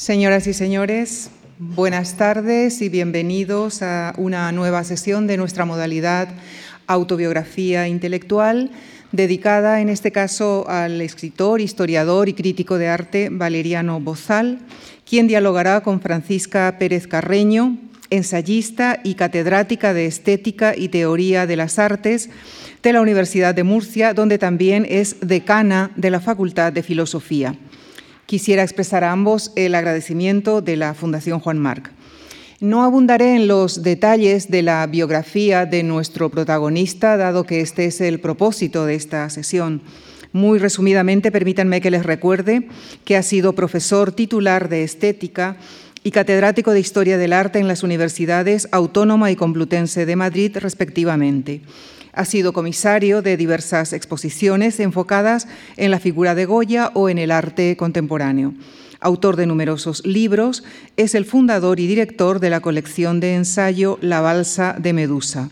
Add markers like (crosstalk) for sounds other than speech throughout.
Señoras y señores, buenas tardes y bienvenidos a una nueva sesión de nuestra modalidad autobiografía intelectual, dedicada en este caso al escritor, historiador y crítico de arte Valeriano Bozal, quien dialogará con Francisca Pérez Carreño, ensayista y catedrática de Estética y Teoría de las Artes de la Universidad de Murcia, donde también es decana de la Facultad de Filosofía. Quisiera expresar a ambos el agradecimiento de la Fundación Juan Marc. No abundaré en los detalles de la biografía de nuestro protagonista, dado que este es el propósito de esta sesión. Muy resumidamente, permítanme que les recuerde que ha sido profesor titular de estética y catedrático de Historia del Arte en las universidades Autónoma y Complutense de Madrid, respectivamente. Ha sido comisario de diversas exposiciones enfocadas en la figura de Goya o en el arte contemporáneo. Autor de numerosos libros, es el fundador y director de la colección de ensayo La Balsa de Medusa.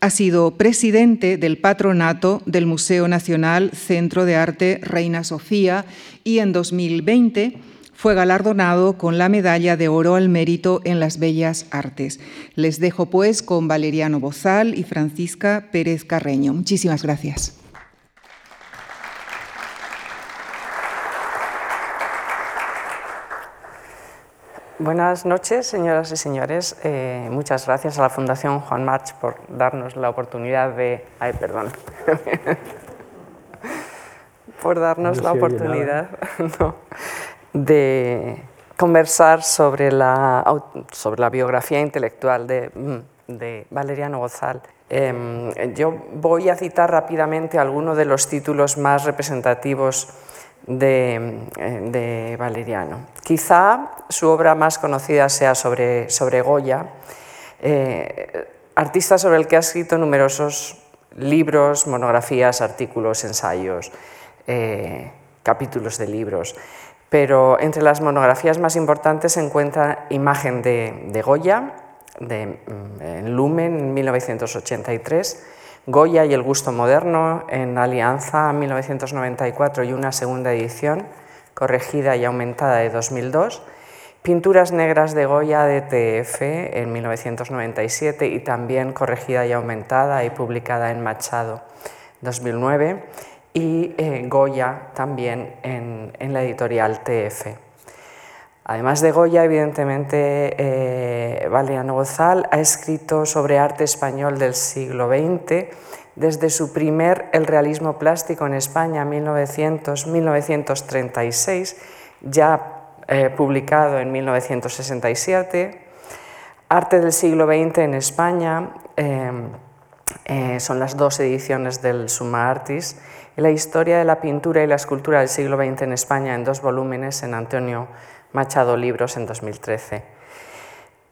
Ha sido presidente del patronato del Museo Nacional Centro de Arte Reina Sofía y en 2020 fue galardonado con la Medalla de Oro al Mérito en las Bellas Artes. Les dejo pues con Valeriano Bozal y Francisca Pérez Carreño. Muchísimas gracias. Buenas noches, señoras y señores. Eh, muchas gracias a la Fundación Juan March por darnos la oportunidad de... Ay, perdón. (laughs) por darnos la oportunidad. (laughs) no de conversar sobre la, sobre la biografía intelectual de, mm, de Valeriano Gozal. Em, yo voy a citar rápidamente algunos de los títulos más representativos de, eh, de, Valeriano. Quizá su obra más conocida sea sobre, sobre Goya, eh, artista sobre el que ha escrito numerosos libros, monografías, artículos, ensayos, eh, capítulos de libros pero entre las monografías más importantes se encuentra Imagen de, Goya, de, mm, en Lumen, en 1983, Goya y el gusto moderno, en Alianza, en 1994, y una segunda edición, corregida y aumentada de 2002, Pinturas negras de Goya de TF en 1997 y también corregida y aumentada y publicada en Machado 2009 y eh, Goya también en, la editorial TF. Además de Goya, evidentemente, eh, Valeriano ha escrito sobre arte español del siglo XX, desde su primer El realismo plástico en España, 1900-1936, ya eh, publicado en 1967, Arte del siglo XX en España, son las dos ediciones del Summa Artis, la historia de la pintura y la escultura del siglo XX en España en dos volúmenes en Antonio Machado Libros en 2013.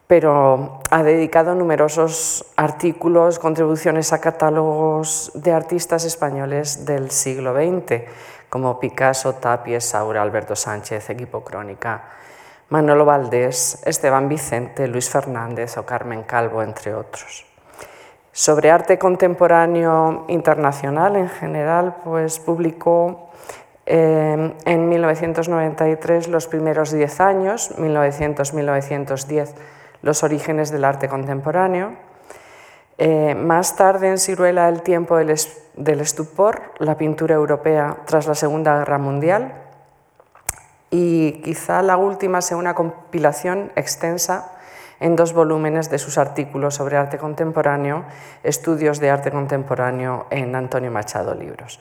Pero ha dedicado numerosos artículos, contribuciones a catálogos de artistas españoles del siglo XX, como Picasso, Tapia, Saura, Alberto Sánchez, Equipo Crónica, Manolo Valdés, Esteban Vicente, Luis Fernández o Carmen Calvo, entre otros. Sobre arte contemporáneo internacional en general, pues publicó eh, en 1993 los primeros 10 años, 1900-1910, los orígenes del arte contemporáneo. Eh, más tarde en Ciruela el tiempo del, del estupor, la pintura europea tras la Segunda Guerra Mundial. Y quizá la última sea una compilación extensa en dos volúmenes de sus artículos sobre arte contemporáneo, estudios de arte contemporáneo en Antonio Machado Libros.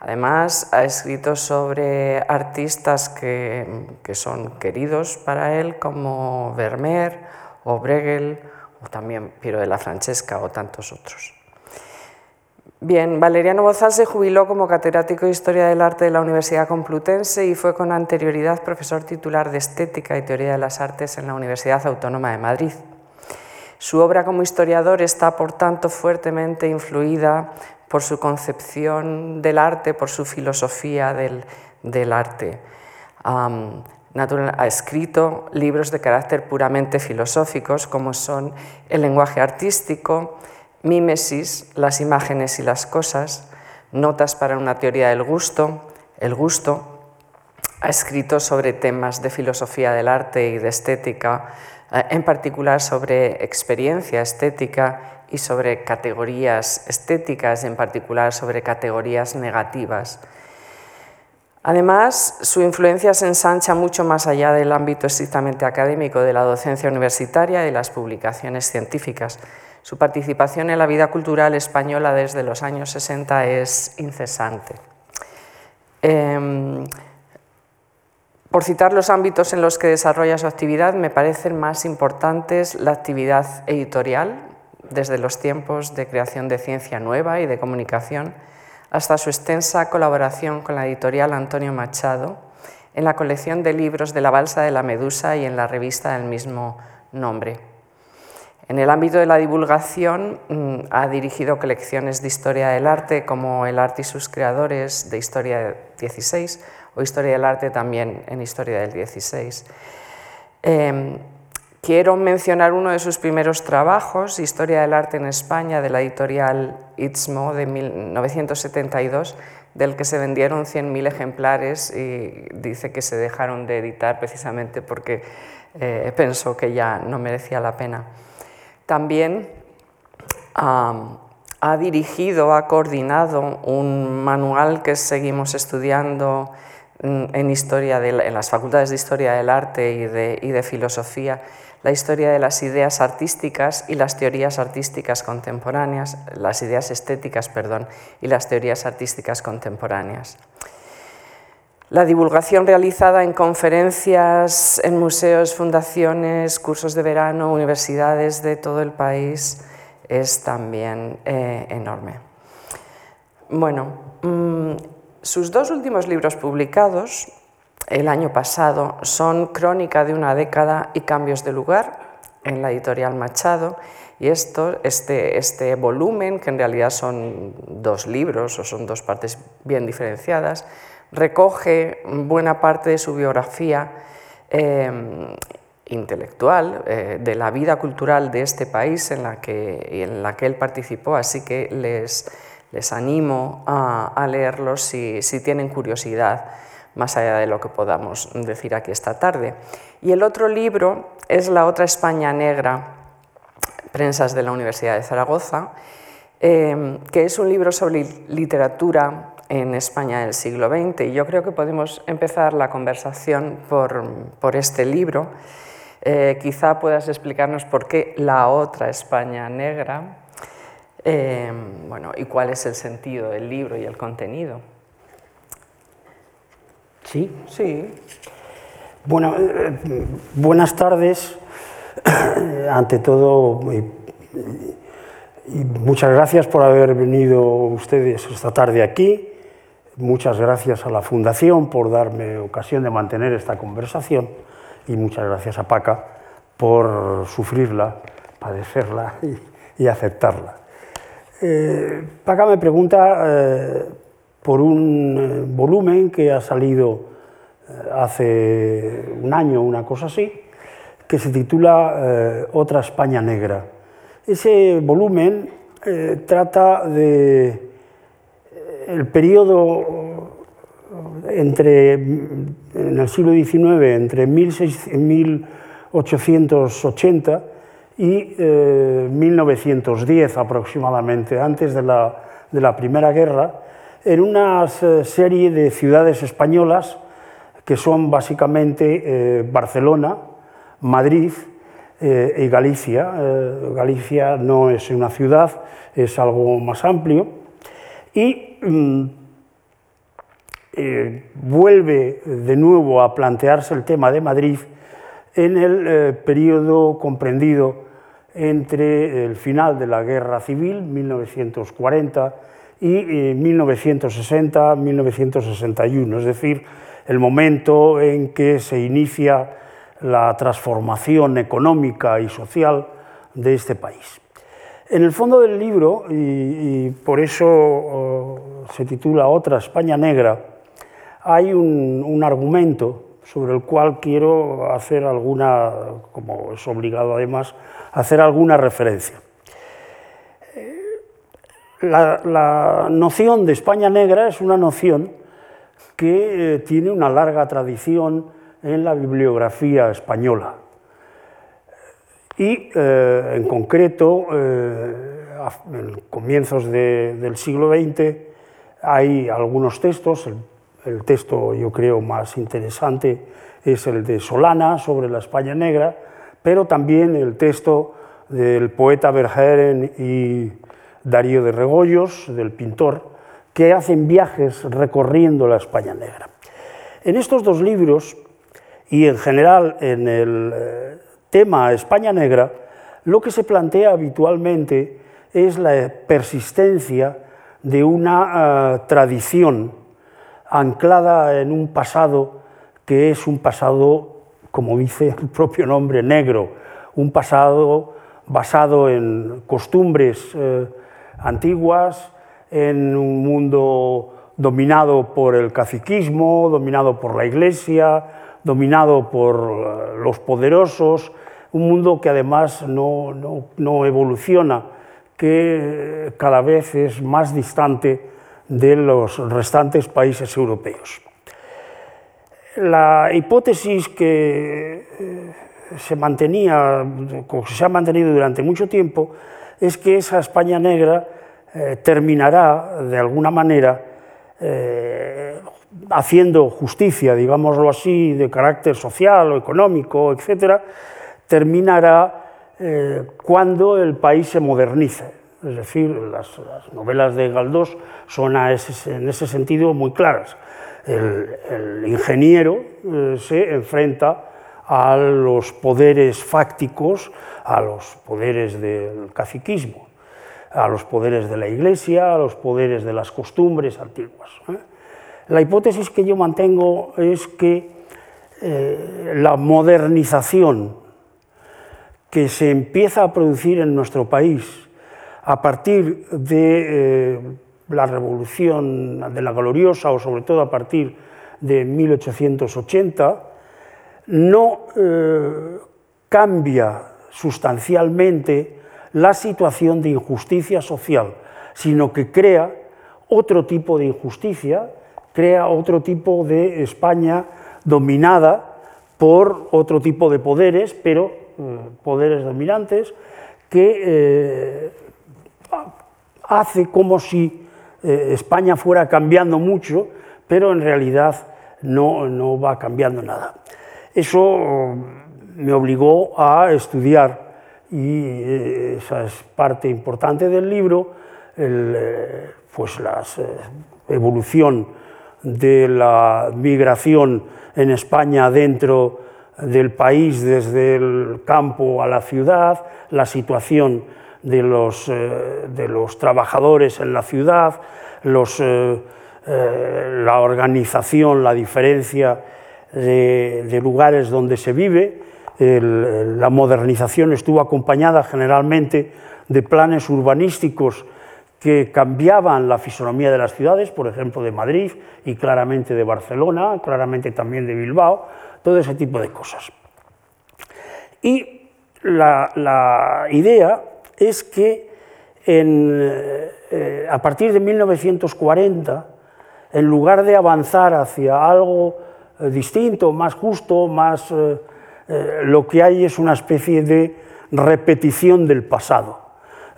Además, ha escrito sobre artistas que, son queridos para él, como Vermeer o Bruegel, o también Piero de la Francesca o tantos otros. Bien, Valeriano Bozal se jubiló como catedrático de Historia del Arte de la Universidad Complutense y fue con anterioridad profesor titular de Estética y Teoría de las Artes en la Universidad Autónoma de Madrid. Su obra como historiador está, por tanto, fuertemente influida por su concepción del arte, por su filosofía del, arte. ha escrito libros de carácter puramente filosóficos, como son El lenguaje artístico, Mímesis, las imágenes y las cosas, notas para una teoría del gusto, el gusto, ha escrito sobre temas de filosofía del arte y de estética, eh, en particular sobre experiencia estética y sobre categorías estéticas, en particular sobre categorías negativas. Además, su influencia se ensancha mucho más allá del ámbito estrictamente académico de la docencia universitaria y las publicaciones científicas. Su participación en la vida cultural española desde los años 60 es incesante. Em, por citar los ámbitos en los que desarrolla su actividad, me parecen más importantes la actividad editorial, desde los tiempos de creación de ciencia nueva y de comunicación, hasta su extensa colaboración con la editorial Antonio Machado en la colección de libros de la Balsa de la Medusa y en la revista del mismo nombre. En el ámbito de la divulgación mm, ha dirigido colecciones de historia del arte como El arte y sus creadores de Historia 16 o Historia del arte también en Historia del 16. Em, quiero mencionar uno de sus primeros trabajos, Historia del arte en España, de la editorial Itzmo de 1972, del que se vendieron 100.000 ejemplares y dice que se dejaron de editar precisamente porque eh, pensó que ya no merecía la pena. También ha dirigido, ha coordinado un manual que seguimos estudiando en, historia en las facultades de Historia del Arte y de, y de, Filosofía, la historia de las ideas artísticas y las teorías artísticas contemporáneas, las ideas estéticas, perdón, y las teorías artísticas contemporáneas. La divulgación realizada en conferencias, en museos, fundaciones, cursos de verano, universidades de todo el país es también eh, enorme. Bueno, mm, sus dos últimos libros publicados el año pasado son Crónica de una década y Cambios de lugar en la editorial Machado y esto, este, este volumen, que en realidad son dos libros o son dos partes bien diferenciadas, recoge buena parte de su biografía em, intelectual, eh, de la vida cultural de este país en la que, en la que él participó, así que les, les animo a, leerlos si, tienen curiosidad, más allá de lo que podamos decir aquí esta tarde. Y el otro libro es La otra España negra, Prensas de la Universidad de Zaragoza, em, que es un libro sobre literatura en España del siglo XX. Y yo creo que podemos empezar la conversación por, por este libro. Eh, quizá puedas explicarnos por qué la otra España negra eh, bueno, y cuál es el sentido del libro y el contenido. Sí. Sí. Bueno, eh, buenas tardes. (coughs) Ante todo, y muchas gracias por haber venido ustedes esta tarde aquí. Muchas gracias a la Fundación por darme ocasión de mantener esta conversación y muchas gracias a Paca por sufrirla, padecerla (laughs) y, aceptarla. Eh, Paca me pregunta eh, por un eh, volumen que ha salido hace un año, una cosa así, que se titula Otra España Negra. Ese volumen trata de el periodo entre, en el siglo XIX, entre 1880 y 1910 eh, aproximadamente, antes de la, de la, Primera Guerra, en una eh, serie de ciudades españolas que son básicamente eh, Barcelona, Madrid y Galicia. Galicia no es una ciudad, es algo más amplio. Y eh, vuelve de nuevo a plantearse el tema de Madrid en el eh, periodo comprendido entre el final de la Guerra Civil, 1940, y 1960-1961, eh, es decir, el momento en que se inicia la transformación económica y social de este país. En el fondo del libro, y, por eso se titula Otra España Negra, hay un, argumento sobre el cual quiero hacer alguna, como es obligado además, hacer alguna referencia. Eh, la, noción de España negra es una noción que tiene una larga tradición en la bibliografía española. Y en concreto, en comienzos del siglo XX, hay algunos textos, el texto yo creo más interesante es el de Solana sobre la España negra, pero también el texto del poeta Verhaeren y Darío de Regoyos, del pintor, que hacen viajes recorriendo la España negra. En estos dos libros, y en general en el eh, tema España negra, lo que se plantea habitualmente es la persistencia de una eh, tradición anclada en un pasado que es un pasado, como dice el propio nombre, negro, un pasado basado en costumbres eh, antiguas, en un mundo dominado por el caciquismo, dominado por la iglesia, dominado por eh, los poderosos, un mundo que además no, no evoluciona, que cada vez es más distante de los restantes países europeos. La hipótesis que eh, se mantenía, se ha mantenido durante mucho tiempo, es que esa España negra eh, terminará de alguna manera eh, haciendo justicia, digámoslo así, de carácter social o económico, etcétera, terminará cuando el país se modernice. Es decir, las, novelas de Galdós son en ese sentido muy claras. El, ingeniero eh, se enfrenta a los poderes fácticos, a los poderes del caciquismo, a los poderes de la iglesia, a los poderes de las costumbres antiguas. ¿eh? La hipótesis que yo mantengo es que eh, la modernización que se empieza a producir en nuestro país a partir de eh, la Revolución de la Gloriosa o sobre todo a partir de 1880, no eh, cambia sustancialmente la situación de injusticia social, sino que crea otro tipo de injusticia, crea otro tipo de España dominada por otro tipo de poderes, pero eh, poderes dominantes, que hace como si eh, España fuera cambiando mucho, pero en realidad no, va cambiando nada. Eso mm, me obligó a estudiar, y eh, esa es parte importante del libro, eh, pues la evolución de la migración en España dentro del país, desde el campo a la ciudad, la situación de los, eh, de los trabajadores en la ciudad, los, eh, eh, la organización, la diferencia de, lugares donde se vive. la modernización estuvo acompañada generalmente de planes urbanísticos que cambiaban la fisonomía de las ciudades, por ejemplo de Madrid y claramente de Barcelona, claramente también de Bilbao, todo ese tipo de cosas. Y la, idea es que eh, a partir de 1940, en lugar de avanzar hacia algo eh, distinto, más justo, más, eh, lo que hay es una especie de repetición del pasado.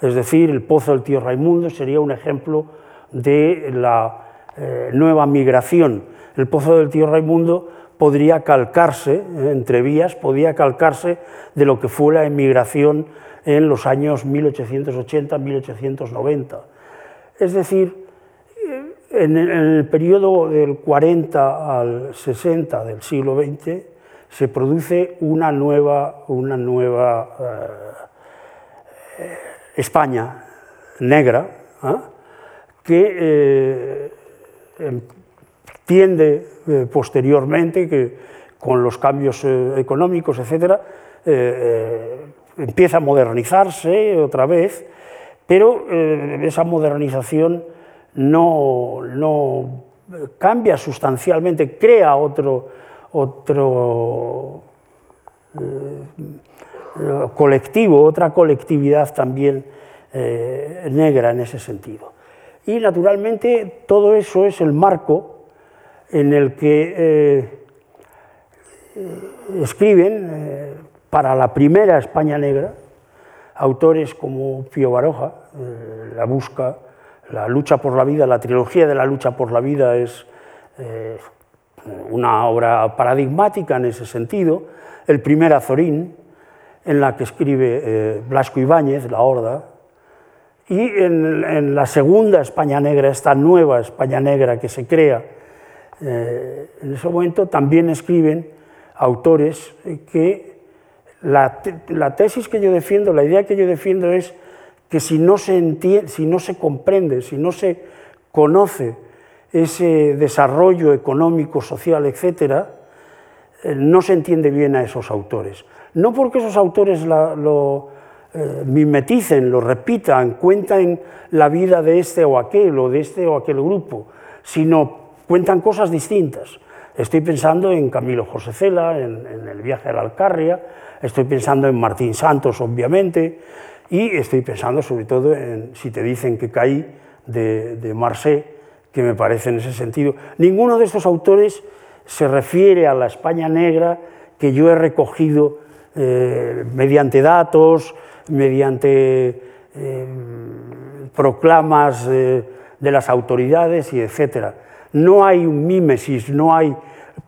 Es decir, el Pozo del Tío Raimundo sería un ejemplo de la nueva migración. El Pozo del Tío Raimundo podría calcarse, entre vías, podría calcarse de lo que fue la emigración en los años 1880-1890. Es decir, en el periodo del 40 al 60 del siglo XX se produce una nueva, una nueva eh, España negra ¿ah? que eh, tiende eh, posteriormente que con los cambios económicos, etcétera, empieza a modernizarse otra vez, pero eh, esa modernización no, no, cambia sustancialmente, crea otro, otro eh, colectivo, otra colectividad también eh, negra en ese sentido. Y naturalmente todo eso es el marco en el que eh, escriben para la primera España negra autores como Pío Baroja, La Busca, La lucha por la vida, la trilogía de la lucha por la vida es una obra paradigmática en ese sentido, el primer Azorín, en la que escribe eh, Blasco Ibáñez, La Horda, y en, la segunda España Negra, esta nueva España Negra que se crea, eh, en ese momento también escriben autores que la, tesis que yo defiendo, la idea que yo defiendo es que si no se, entiende, si no se comprende, si no se conoce ese desarrollo económico, social, etcétera, eh, no se entiende bien a esos autores. No porque esos autores lo eh, mimeticen, lo repitan, cuentan la vida de este o aquel o de este o aquel grupo, sino cuentan cosas distintas. Estoy pensando en Camilo José Cela, en, el viaje a la Alcarria, estoy pensando en Martín Santos, obviamente, y estoy pensando sobre todo en Si te dicen que caí, de, de Marseille, que me parece en ese sentido. Ninguno de estos autores se refiere a la España negra que yo he recogido eh, mediante datos, mediante eh, proclamas de las autoridades y etcétera. No hay un mímesis, no hay,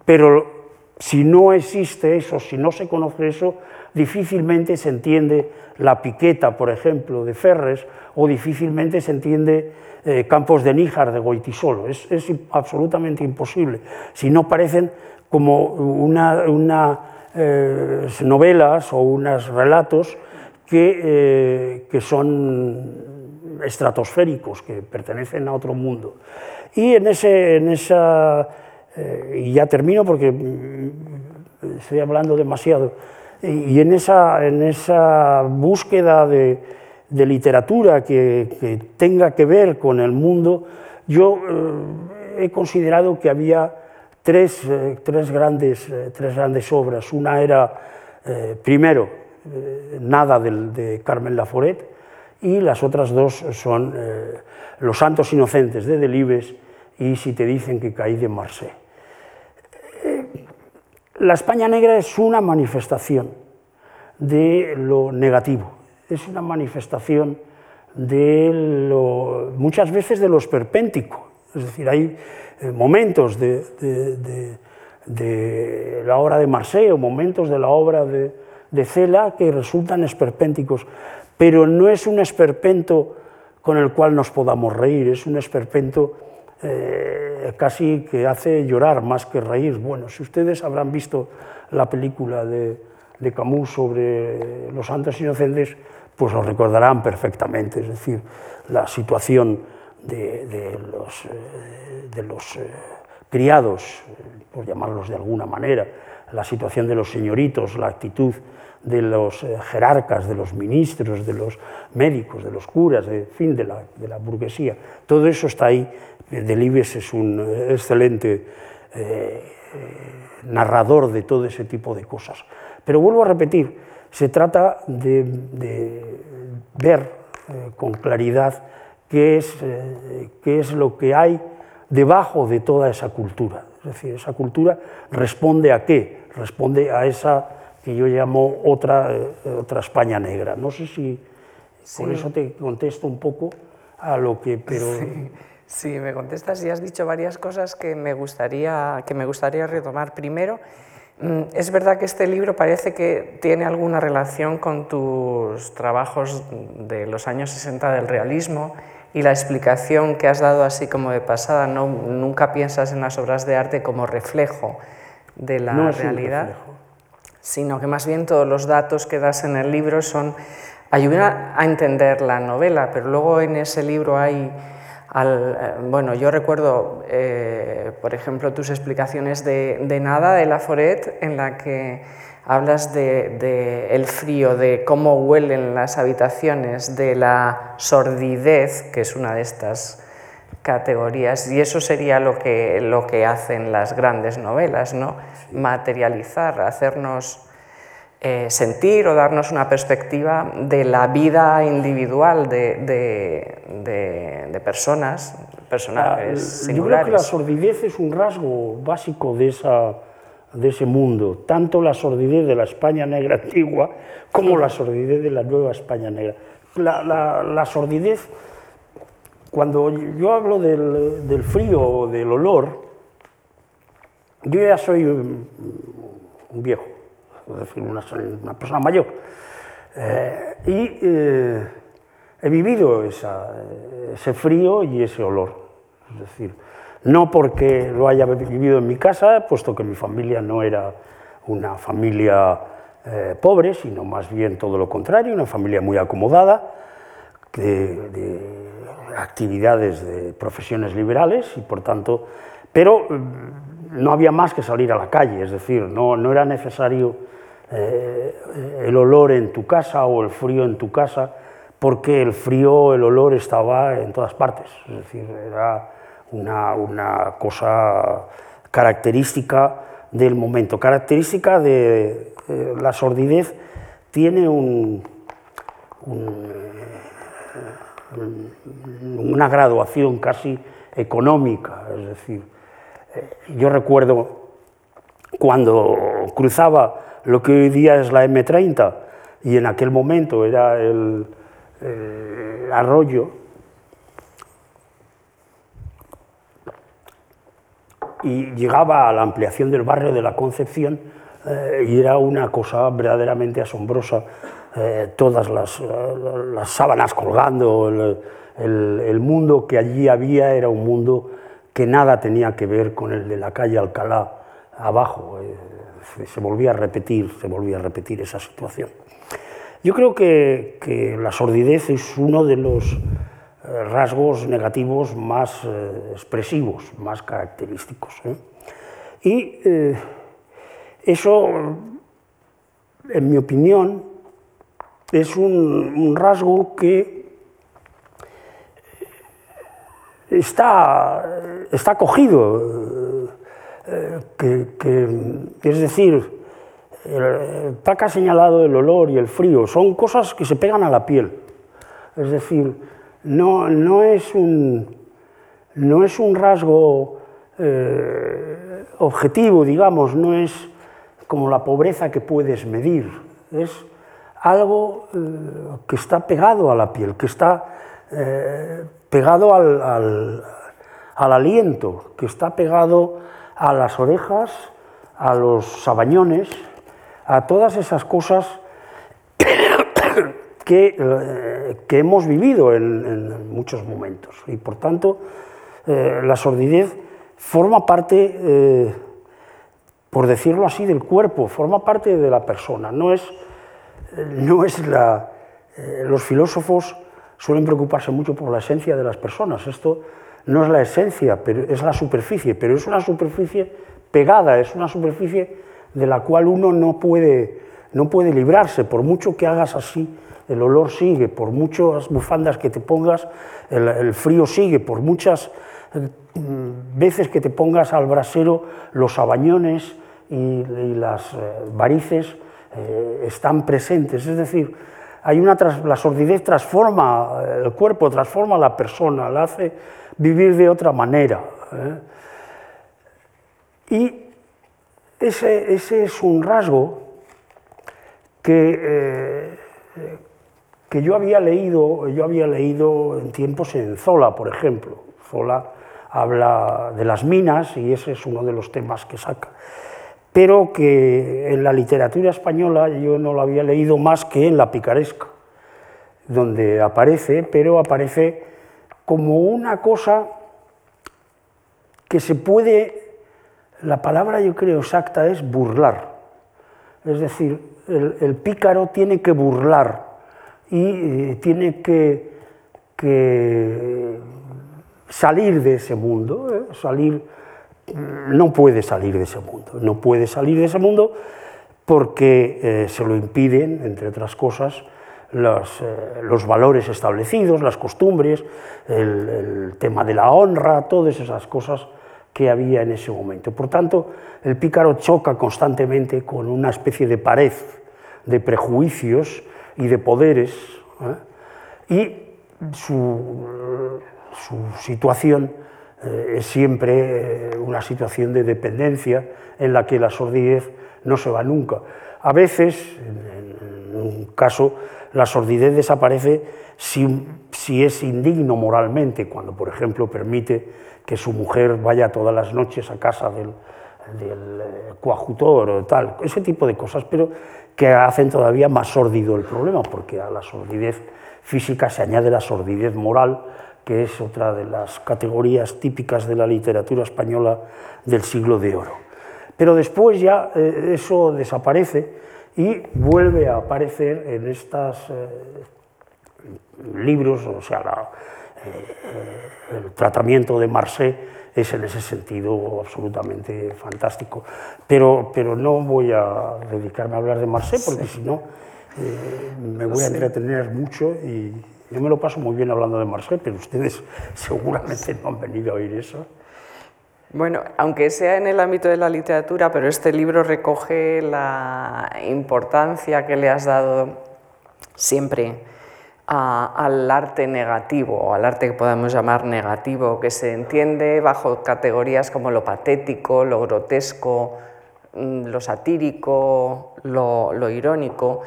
pero si no existe eso, si no se conoce eso, difícilmente se entiende la piqueta, por ejemplo, de Ferres, o difícilmente se entiende eh, Campos de Níjar de Goitisolo. Es, absolutamente imposible. Si no parecen como una, eh, novelas o unos relatos que, eh, que, son estratosféricos, que pertenecen a otro mundo. Y en, ese, en esa... y ya termino porque mm, estoy hablando demasiado. Y en esa, en esa búsqueda de, de literatura que, tenga que ver con el mundo, yo eh, he considerado que había tres, eh, tres, grandes, eh, tres grandes obras. Una era, primero, Nada de, de, Carmen Laforet, y las otras dos son Los Santos Inocentes de Delibes y Si te dicen que caí de Marseille. La España Negra es una manifestación de lo negativo, es una manifestación de lo, muchas veces de lo esperpéntico. Es decir, hay eh, momentos de, la obra de Marseille o momentos de la obra de, Cela que resultan esperpénticos, pero no es un esperpento con el cual nos podamos reír, es un esperpento eh, casi que hace llorar más que reír. Bueno, si ustedes habrán visto la película de, de Camus sobre los santos inocentes, pues lo recordarán perfectamente, es decir, la situación de, los, eh, eh, criados, eh, por llamarlos de alguna manera, la situación de los señoritos, la actitud de los jerarcas, de los ministros, de los médicos, de los curas, de, fin, de la, burguesía. Todo eso está ahí. Delibes es un excelente narrador de todo ese tipo de cosas. Pero vuelvo a repetir, se trata de, ver eh, con claridad qué es, eh, qué es lo que hay debajo de toda esa cultura. Es decir, esa cultura responde a qué? Responde a esa que yo llamo otra, eh, otra España negra. No sé si por eso te contesto un poco a lo que... Pero... Sí. me contestas y has dicho varias cosas que me gustaría, que me gustaría retomar. Primero, Mm, es verdad que este libro parece que tiene alguna relación con tus trabajos de los años 60 del realismo y la explicación que has dado así como de pasada, no, nunca piensas en las obras de arte como reflejo de la realidad, sino que más bien todos los datos que das en el libro son ayudan a entender la novela, pero luego en ese libro hay eh, bueno, yo recuerdo, eh, por ejemplo, tus explicaciones de, Nada, de la Foret, en la que hablas del de, el frío, de cómo huelen las habitaciones, de la sordidez, que es una de estas categorías, y eso sería lo que, lo que hacen las grandes novelas, ¿no? materializar, hacernos eh, sentir o darnos una perspectiva de la vida individual de, de, personas, personajes Yo creo que la sordidez es un rasgo básico de, esa, de ese mundo, tanto la sordidez de la España negra (laughs) antigua como la sordidez de la nueva España negra. La, la, la sordidez, cuando yo hablo del, del frío o del olor, yo ya soy un, viejo decir, una, una persona mayor. Eh, y eh, he vivido ese frío y ese olor. Es decir, no porque lo haya vivido en mi casa, puesto que mi familia no era una familia eh, pobre, sino más bien todo lo contrario, una familia muy acomodada, de, de, actividades de profesiones liberales y por tanto, pero mm, no había más que salir a la calle, es decir, no, no era necesario eh, el olor en tu casa o el frío en tu casa, porque el frío, el olor estaba en todas partes. Es decir, era una, una cosa característica del momento, característica de eh, la sordidez, tiene un, una graduación casi económica. Es decir, eh, yo recuerdo cuando cruzaba lo que hoy día es la M30 y en aquel momento era el, arroyo, y llegaba a la ampliación del barrio de la Concepción eh, y era una cosa verdaderamente asombrosa, eh, todas las, eh, las, sábanas colgando, el, el, mundo que allí había era un mundo que nada tenía que ver con el de la calle Alcalá abajo se volvía a repetir, se volvía a repetir esa situación. Yo creo que, la sordidez es uno de los eh, rasgos negativos más eh, expresivos, más característicos. ¿eh? Y eso, en mi opinión, es un, rasgo que está, está cogido que, es decir, el, Paca ha señalado el olor y el frío, son cosas que se pegan a la piel. Es decir, no, no, es, un, no es un rasgo eh, objetivo, digamos, no es como la pobreza que puedes medir, es algo eh, que está pegado a la piel, que está eh, pegado al, al, al, aliento, que está pegado a las orejas, a los sabañones, a todas esas cosas (coughs) que, eh, que hemos vivido en, muchos momentos. Y por tanto, eh, la sordidez forma parte, eh, por decirlo así, del cuerpo, forma parte de la persona. No es, no es la, los filósofos suelen preocuparse mucho por la esencia de las personas. Esto no es la esencia, pero es la superficie, pero es una superficie pegada, es una superficie de la cual uno no puede, no puede librarse, por mucho que hagas así, el olor sigue, por muchas bufandas que te pongas, el, frío sigue, por muchas eh, veces que te pongas al brasero, los abañones y, las eh, varices eh, están presentes, es decir, hay una la sordidez transforma el cuerpo, transforma la persona, la hace vivir de otra manera. ¿eh? Y ese, ese, es un rasgo que, eh, que yo, había leído, yo había leído en tiempos en Zola, por ejemplo. Zola habla de las minas y ese es uno de los temas que saca. Pero que en la literatura española yo no lo había leído más que en la picaresca, donde aparece, pero aparece como una cosa que se puede, la palabra yo creo exacta es burlar. Es decir, el, pícaro tiene que burlar y eh, tiene que, salir de ese mundo, ¿eh? salir, no puede salir de ese mundo, no puede salir de ese mundo porque eh, se lo impiden, entre otras cosas, eh, los, valores establecidos, las costumbres, el, tema de la honra, todas esas cosas que había en ese momento. Por tanto, el pícaro choca constantemente con una especie de pared de prejuicios y de poderes, ¿eh? y su, su situación eh, es siempre eh, una situación de dependencia en la que la sordidez no se va nunca. A veces, un caso, la sordidez desaparece si, es indigno moralmente, cuando, por ejemplo, permite que su mujer vaya todas las noches a casa del, del eh, coajutor o tal, ese tipo de cosas, pero que hacen todavía más sórdido el problema, porque a la sordidez física se añade la sordidez moral, que es otra de las categorías típicas de la literatura española del siglo de oro. Pero después ya eh, eso desaparece y vuelve a aparecer en estos eh, libros, o sea, eh, el tratamiento de Marseille es en ese sentido absolutamente fantástico. Pero, pero no voy a dedicarme a hablar de Marseille porque si no me voy a entretener mucho y, yo me lo paso muy bien hablando de Marseille, pero ustedes (laughs) seguramente no han venido a oír eso. Bueno, aunque sea en el ámbito de la literatura, pero este libro recoge la importancia que le has dado siempre al arte negativo, al arte que podemos llamar negativo, que se entiende bajo categorías como lo patético, lo grotesco, mm, lo satírico, lo, lo irónico.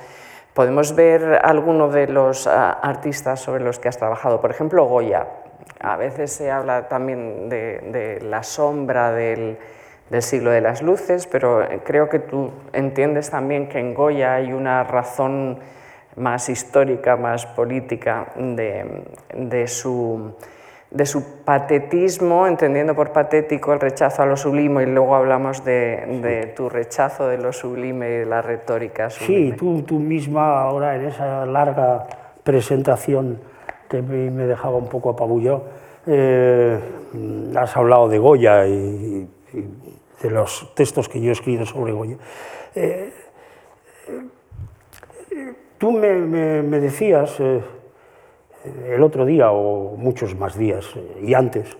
Podemos ver algunos de los ah, artistas sobre los que has trabajado, por ejemplo Goya. A veces se habla también de, la sombra del, siglo de las luces, pero creo que tú entiendes también que en Goya hay una razón más histórica, más política de su de su patetismo, entendiendo por patético el rechazo a lo sublime, y luego hablamos de, tu rechazo de lo sublime y de la retórica sublime. Sí, tú, tú misma ahora en esa larga presentación que me dejaba un poco apabullado, eh, has hablado de Goya y, de los textos que yo he escrito sobre Goya. Eh, tú me, me decías eh, el otro día o muchos más días eh, y antes,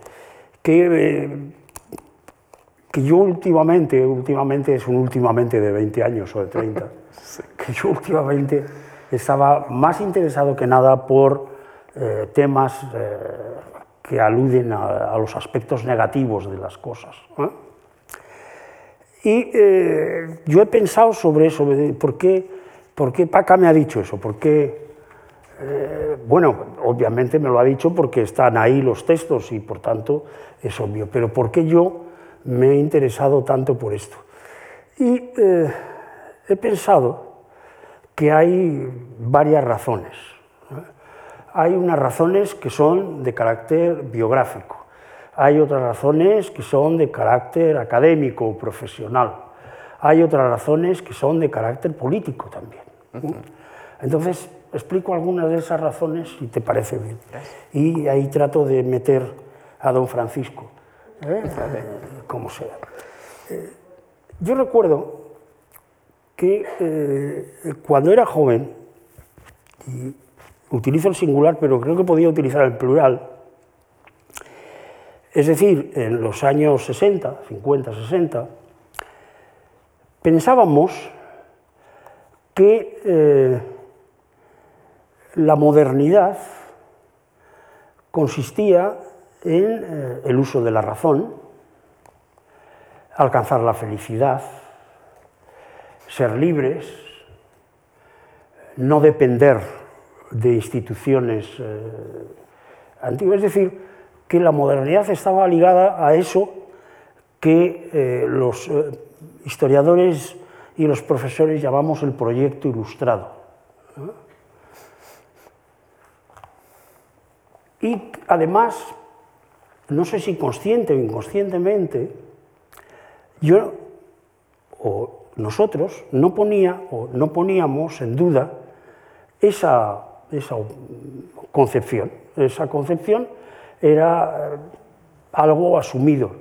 que, eh, que yo últimamente, últimamente es un últimamente de 20 años o de 30, (laughs) que yo últimamente estaba más interesado que nada por eh, temas que aluden a, los aspectos negativos de las cosas. Y yo he pensado sobre eso, por qué, por qué Paca me ha dicho eso, por qué eh, bueno, obviamente me lo ha dicho porque están ahí los textos y por tanto es obvio, pero ¿por qué yo me he interesado tanto por esto? Y eh, he pensado que hay varias razones. Hay unas razones que son de carácter biográfico, hay otras razones que son de carácter académico o profesional, hay otras razones que son de carácter político también. Entonces, explico algunas de esas razones si te parece bien. Y ahí trato de meter a don Francisco, ¿eh? como sea. Eh, yo recuerdo que eh, cuando era joven, y utilizo el singular, pero creo que podía utilizar el plural, es decir, en los años 60, 50, 60, pensábamos que la modernidad consistía en eh, el uso de la razón, alcanzar la felicidad, ser libres, no depender de instituciones eh, antiguas. Es decir, que la modernidad estaba ligada a eso que eh, los historiadores y los profesores llamamos el proyecto ilustrado. Y además, no sé si consciente o inconscientemente, yo o nosotros no, ponía, o no poníamos en duda esa, esa concepción. Esa concepción era eh, algo asumido.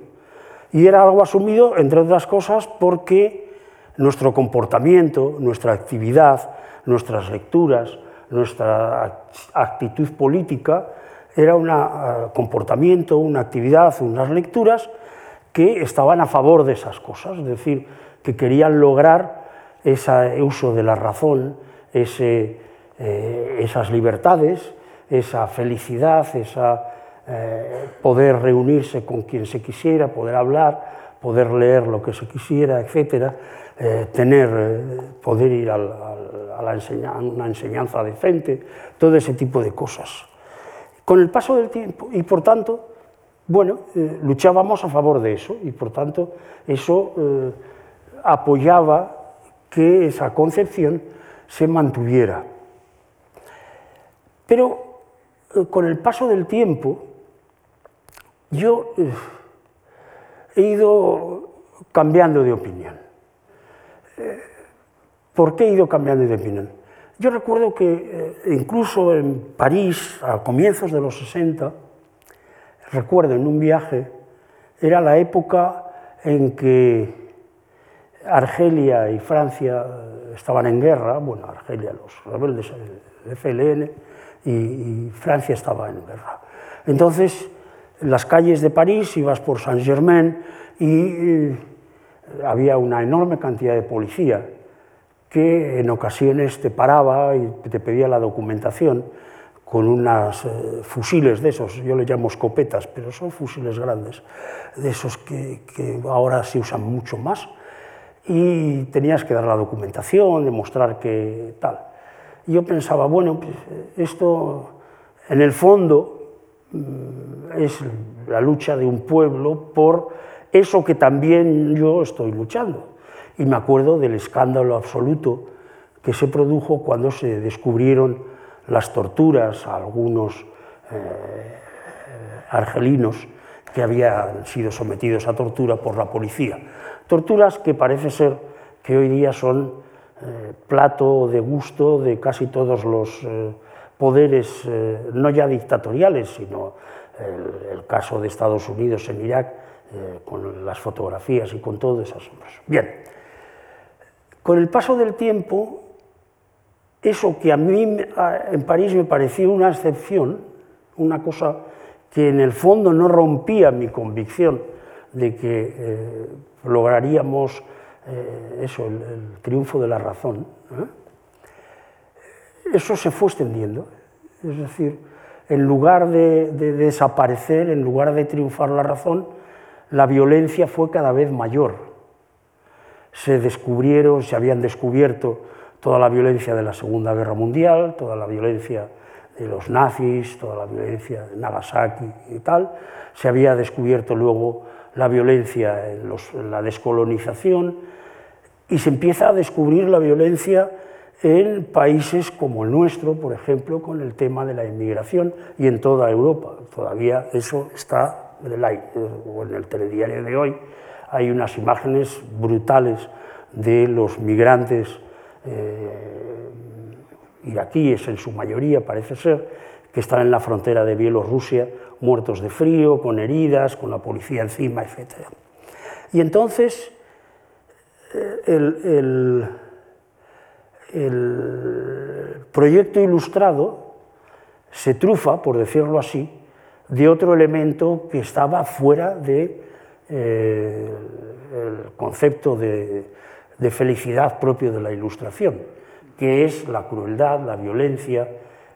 Y era algo asumido, entre otras cosas, porque nuestro comportamiento, nuestra actividad, nuestras lecturas, nuestra actitud política era un eh, comportamiento, una actividad, unas lecturas que estaban a favor de esas cosas, es decir, que querían lograr ese uso de la razón, ese, esas libertades, esa felicidad, esa poder reunirse con quien se quisiera, poder hablar, poder leer lo que se quisiera, etcétera, tener, poder ir a la una enseñanza decente, todo ese tipo de cosas. Con el paso del tiempo, y por tanto, bueno, eh, luchábamos a favor de eso, y por tanto eso eh, apoyaba que esa concepción se mantuviera. Pero eh, con el paso del tiempo, yo he ido cambiando de opinión. ¿Por qué he ido cambiando de opinión? Yo recuerdo que eh, incluso en París, a comienzos de los 60, recuerdo en un viaje, era la época en que Argelia y Francia estaban en guerra, bueno, Argelia, los rebeldes del FLN, y, Francia estaba en guerra. Entonces, en las calles de París ibas por Saint-Germain y eh, había una enorme cantidad de policía que en ocasiones te paraba y te pedía la documentación con unos eh, fusiles de esos, yo le llamo escopetas, pero son fusiles grandes, de esos que, ahora se usan mucho más, y tenías que dar la documentación, demostrar que tal. Yo pensaba, bueno, pues esto en el fondo mm, es la lucha de un pueblo por eso que también yo estoy luchando y me acuerdo del escándalo absoluto que se produjo cuando se descubrieron las torturas a algunos eh, argelinos que habían sido sometidos a tortura por la policía. Torturas que parece ser que hoy día son eh, plato de gusto de casi todos los eh, poderes, no ya dictatoriales, sino el, caso de Estados Unidos en Irak, con las fotografías y con todo esas Bien, con el paso del tiempo, eso que a mí en París me pareció una excepción, una cosa que en el fondo no rompía mi convicción de que eh, lograríamos eh, eso, el, triunfo de la razón, ¿eh? eso se fue extendiendo. Es decir, en lugar de, de desaparecer, en lugar de triunfar la razón, la violencia fue cada vez mayor se descubrieron, se habían descubierto toda la violencia de la Segunda Guerra Mundial, toda la violencia de los nazis, toda la violencia de Nagasaki y tal, se había descubierto luego la violencia en, la descolonización y se empieza a descubrir la violencia en países como el nuestro, por ejemplo, con el tema de la inmigración y en toda Europa. Todavía eso está en el aire, o en el telediario de hoy, hay unas imágenes brutales de los migrantes eh, iraquíes, en su mayoría parece ser, que están en la frontera de Bielorrusia, muertos de frío, con heridas, con la policía encima, etc. Y entonces eh, el, el proyecto ilustrado se trufa, por decirlo así, de otro elemento que estaba fuera de eh, el concepto de, felicidad propio de la ilustración, que es la crueldad, la violencia,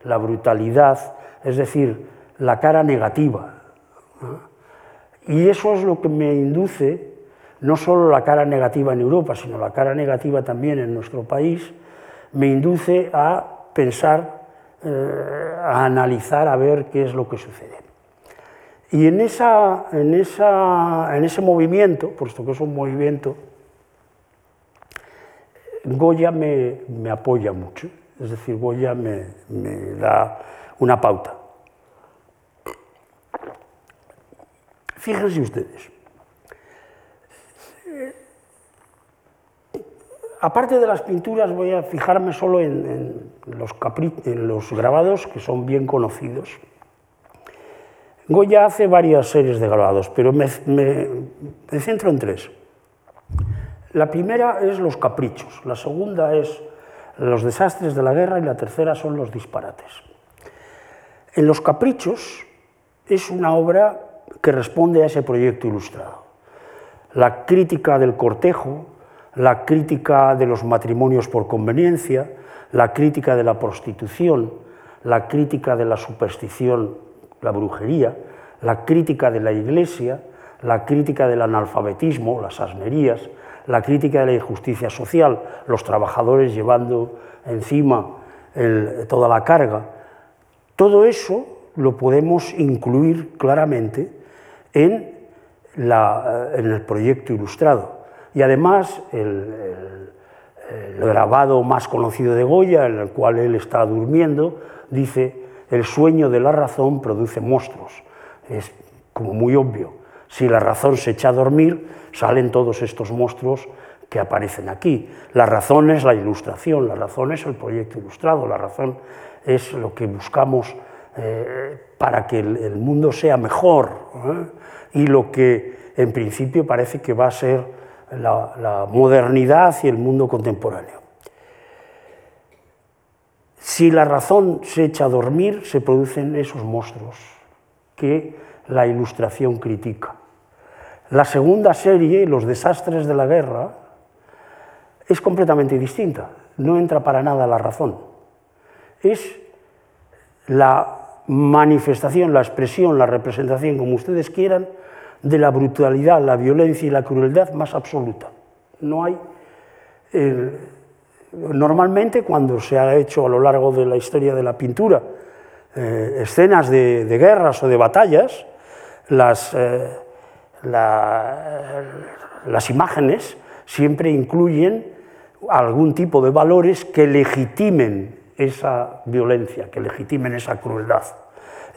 la brutalidad, es decir, la cara negativa. Y eso es lo que me induce, no solo la cara negativa en Europa, sino la cara negativa también en nuestro país, me induce a pensar, eh, a analizar, a ver qué es lo que sucede. Y en, esa, en, esa, en ese movimiento, puesto que es un movimiento, Goya me, me apoya mucho, es decir, Goya me, me da una pauta. Fíjense ustedes, aparte de las pinturas, voy a fijarme solo en, los, grabados que son bien conocidos. Goya hace varias series de grabados, pero me, centro en tres. La primera es los caprichos, la segunda es los desastres de la guerra y la tercera son los disparates. En los caprichos es una obra que responde a ese proyecto ilustrado. La crítica del cortejo, la crítica de los matrimonios por conveniencia, la crítica de la prostitución, la crítica de la superstición, la brujería, la crítica de la iglesia, la crítica del analfabetismo, las asnerías, la crítica de la injusticia social, los trabajadores llevando encima toda la carga. Todo eso lo podemos incluir claramente en, el proyecto ilustrado. Y además, el, grabado más conocido de Goya, en el cual él está durmiendo, dice, el sueño de la razón produce monstruos. Es como muy obvio. Si la razón se echa a dormir, salen todos estos monstruos que aparecen aquí. La razón es la ilustración, la razón es el proyecto ilustrado, la razón es lo que buscamos eh, para que el, mundo sea mejor ¿eh? y lo que en principio parece que va a ser la modernidad y el mundo contemporáneo. Si la razón se echa a dormir, se producen esos monstruos que la ilustración critica. La segunda serie, Los desastres de la guerra, es completamente distinta, no entra para nada la razón. Es la manifestación, la expresión, la representación, como ustedes quieran, de la brutalidad, la violencia y la crueldad más absoluta. No hay... normalmente cuando se ha hecho a lo largo de la historia de la pintura eh, escenas de, guerras o de batallas, las, eh, las imágenes siempre incluyen algún tipo de valores que legitimen esa violencia, que legitimen esa crueldad.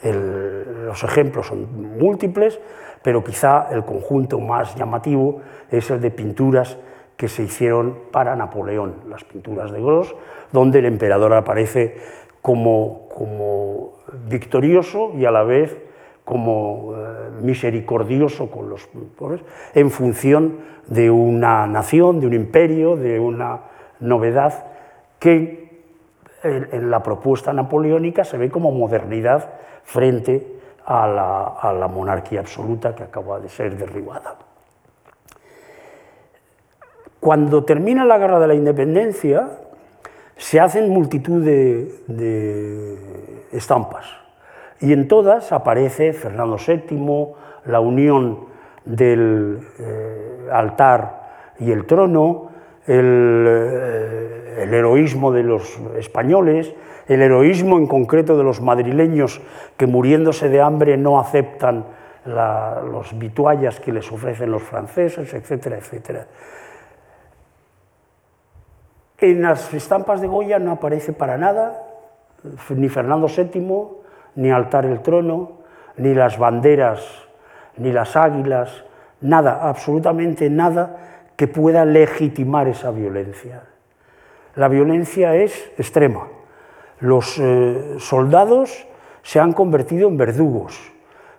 Los ejemplos son múltiples, pero quizá el conjunto más llamativo es el de pinturas que se hicieron para Napoleón, las pinturas de Gros, donde el emperador aparece como, como victorioso y a la vez como eh, misericordioso con los pobres, en función de una nación, de un imperio, de una novedad que en, la propuesta napoleónica se ve como modernidad frente a la, monarquía absoluta que acaba de ser derribada. Cuando termina la guerra de la independencia, se hacen multitud de, estampas y en todas aparece Fernando VII, la unión del eh, altar y el trono, eh, el, heroísmo de los españoles, el heroísmo en concreto de los madrileños que muriéndose de hambre no aceptan los vituallas que les ofrecen los franceses, etcétera, etcétera. En las estampas de Goya no aparece para nada ni Fernando VII, ni altar el trono, ni las banderas, ni las águilas, nada, absolutamente nada que pueda legitimar esa violencia. La violencia es extrema. Los eh, soldados se han convertido en verdugos,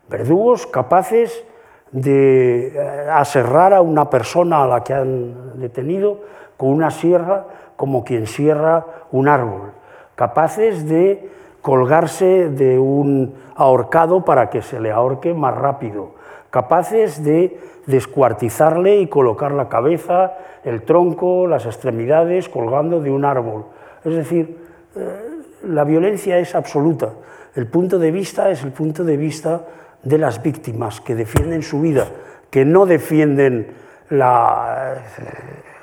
verdugos capaces de eh, aserrar a una persona a la que han detenido con una sierra como quien sierra un árbol, capaces de colgarse de un ahorcado para que se le ahorque más rápido, capaces de descuartizarle y colocar la cabeza, el tronco, las extremidades colgando de un árbol. Es decir, eh, la violencia es absoluta. El punto de vista es el punto de vista de las víctimas que defienden su vida, que no defienden eh,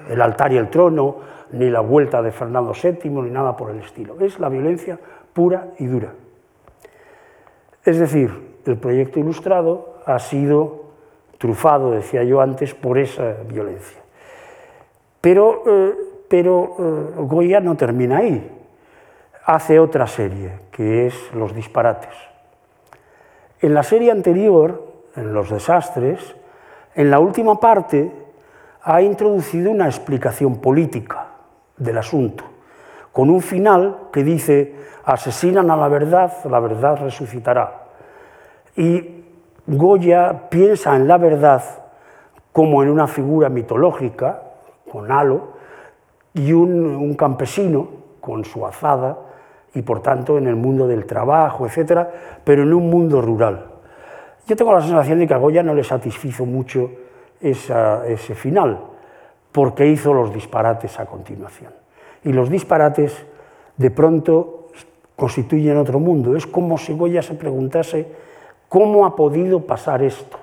el altar y el trono, ni la vuelta de Fernando VII, ni nada por el estilo. Es la violencia pura y dura. Es decir, el proyecto ilustrado ha sido trufado, decía yo antes, por esa violencia. Pero, eh, pero eh, Goya no termina ahí. Hace otra serie, que es Los disparates. En la serie anterior, en Los desastres, en la última parte ha introducido una explicación política del asunto, con un final que dice asesinan a la verdad, la verdad resucitará. Y Goya piensa en la verdad como en una figura mitológica, con halo, y un, campesino con su azada, y por tanto en el mundo del trabajo, etc., pero en un mundo rural. Yo tengo la sensación de que a Goya no le satisfizo mucho ese final, porque hizo los disparates a continuación. Y los disparates de pronto constituyen otro mundo. Es como si Goya se preguntase cómo ha podido pasar esto,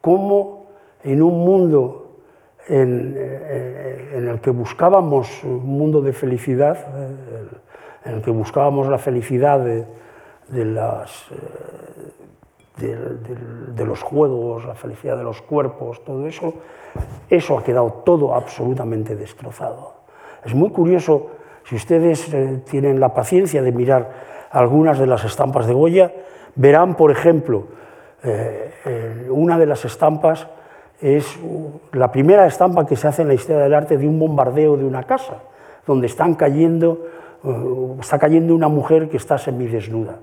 cómo en un mundo en, eh, el que buscábamos un mundo de felicidad, eh, en el que buscábamos la felicidad eh, de, los juegos, la felicidad de los cuerpos, todo eso, eso ha quedado todo absolutamente destrozado. Es muy curioso, si ustedes tienen la paciencia de mirar algunas de las estampas de Goya, verán, por ejemplo, una de las estampas es la primera estampa que se hace en la historia del arte de un bombardeo de una casa, donde están cayendo, eh, está cayendo una mujer que está semidesnuda.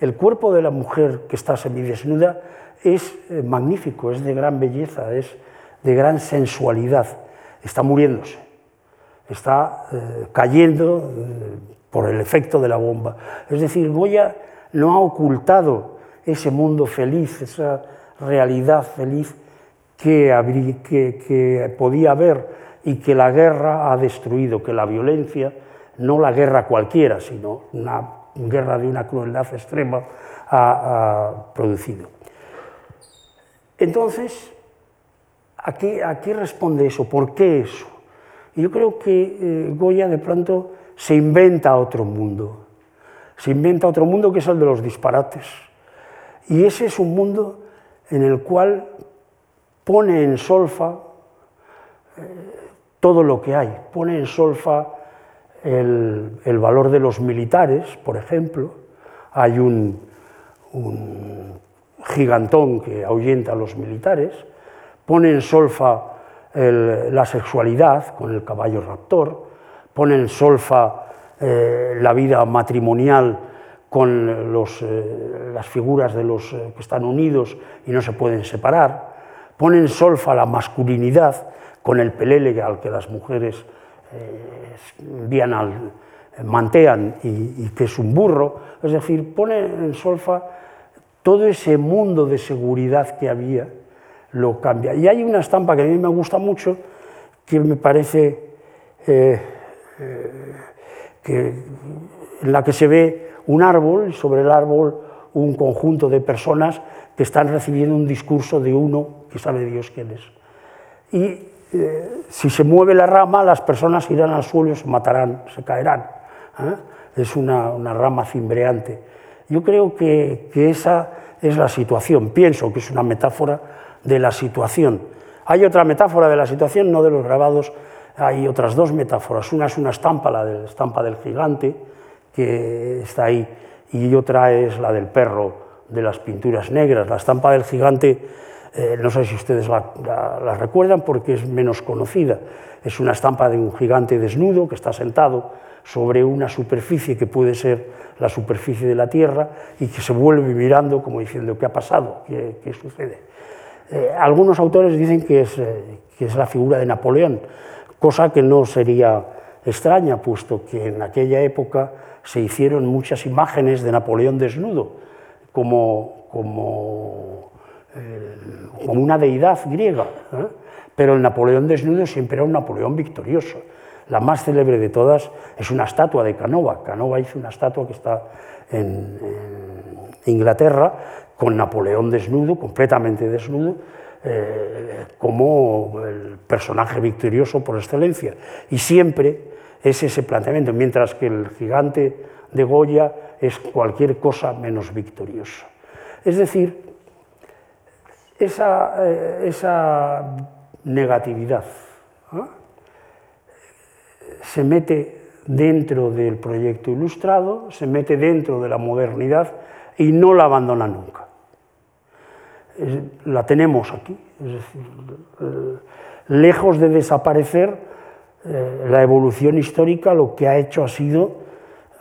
El cuerpo de la mujer que está semidesnuda es eh, magnífico, es de gran belleza, es de gran sensualidad. Está muriéndose, está eh, cayendo por el efecto de la bomba. Es decir, Goya no ha ocultado ese mundo feliz, esa realidad feliz que, podía haber y que la guerra ha destruido, que la violencia, no la guerra cualquiera, sino una guerra de una crueldad extrema, ha, producido. Entonces, ¿a qué, responde eso? ¿Por qué eso? Yo creo que eh, Goya de pronto se inventa otro mundo, se inventa otro mundo que es el de los disparates. Y ese es un mundo en el cual pone en solfa eh, todo lo que hay, pone en solfa el, valor de los militares, por ejemplo, hay un, gigantón que ahuyenta a los militares, pone en solfa la sexualidad con el caballo raptor, pone en solfa eh, la vida matrimonial con eh, las figuras de los que están unidos y no se pueden separar, pone en solfa la masculinidad con el pelele al que las mujeres eh, al, mantean y, que es un burro, es decir, pone en solfa todo ese mundo de seguridad que había, lo cambia. Y hay una estampa que a mí me gusta mucho, que me parece eh, eh, que, en la que se ve un árbol, sobre el árbol un conjunto de personas que están recibiendo un discurso de uno que sabe Dios quién es. Y eh, si se mueve la rama, las personas irán al suelo y se matarán, se caerán. ¿eh? Es una, rama cimbreante. Yo creo que, esa es la situación, pienso que es una metáfora de la situación. Hay otra metáfora de la situación, no de los grabados, hay otras dos metáforas. Una es una estampa, la de la estampa del gigante, que está ahí, y otra es la del perro de las pinturas negras. La estampa del gigante, eh, no sé si ustedes la, recuerdan porque es menos conocida. Es una estampa de un gigante desnudo que está sentado sobre una superficie que puede ser la superficie de la Tierra y que se vuelve mirando como diciendo qué ha pasado, qué, sucede. Eh, algunos autores dicen que es, eh, que es la figura de Napoleón, cosa que no sería extraña, puesto que en aquella época se hicieron muchas imágenes de Napoleón desnudo como, como, como una deidad griega, ¿eh? pero el Napoleón desnudo siempre era un Napoleón victorioso. La más célebre de todas es una estatua de Canova. Canova hizo una estatua que está en, Inglaterra con Napoleón desnudo, completamente desnudo, eh, como el personaje victorioso por excelencia. Y siempre es ese planteamiento, mientras que el gigante de Goya es cualquier cosa menos victorioso. Es decir, esa, eh, negatividad se mete dentro del proyecto ilustrado, se mete dentro de la modernidad y no la abandona nunca. la tenemos aquí, es decir, eh, lejos de desaparecer, eh, la evolución histórica lo que ha hecho ha sido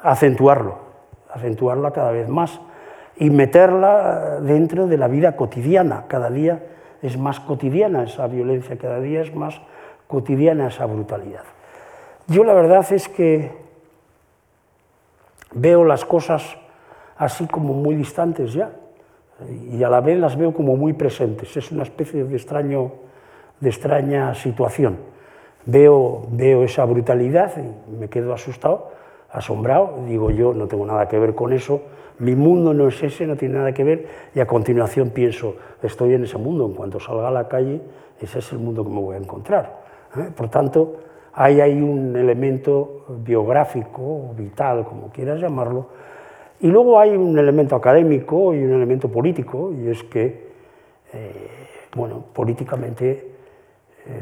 acentuarlo, acentuarla cada vez más y meterla dentro de la vida cotidiana. Cada día es más cotidiana esa violencia, cada día es más cotidiana esa brutalidad. Yo la verdad es que veo las cosas así como muy distantes ya y a la vez las veo como muy presentes. Es una especie de, extraño, de extraña situación. veo, veo esa brutalidad y me quedo asustado, asombrado, digo yo no tengo nada que ver con eso, mi mundo no es ese, no tiene nada que ver, y a continuación pienso, estoy en ese mundo, en cuanto salga a la calle, ese es el mundo que me voy a encontrar. ¿eh? Por tanto, hay ahí un elemento biográfico, vital, como quieras llamarlo, y luego hay un elemento académico y un elemento político, y es que, eh, bueno, políticamente eh,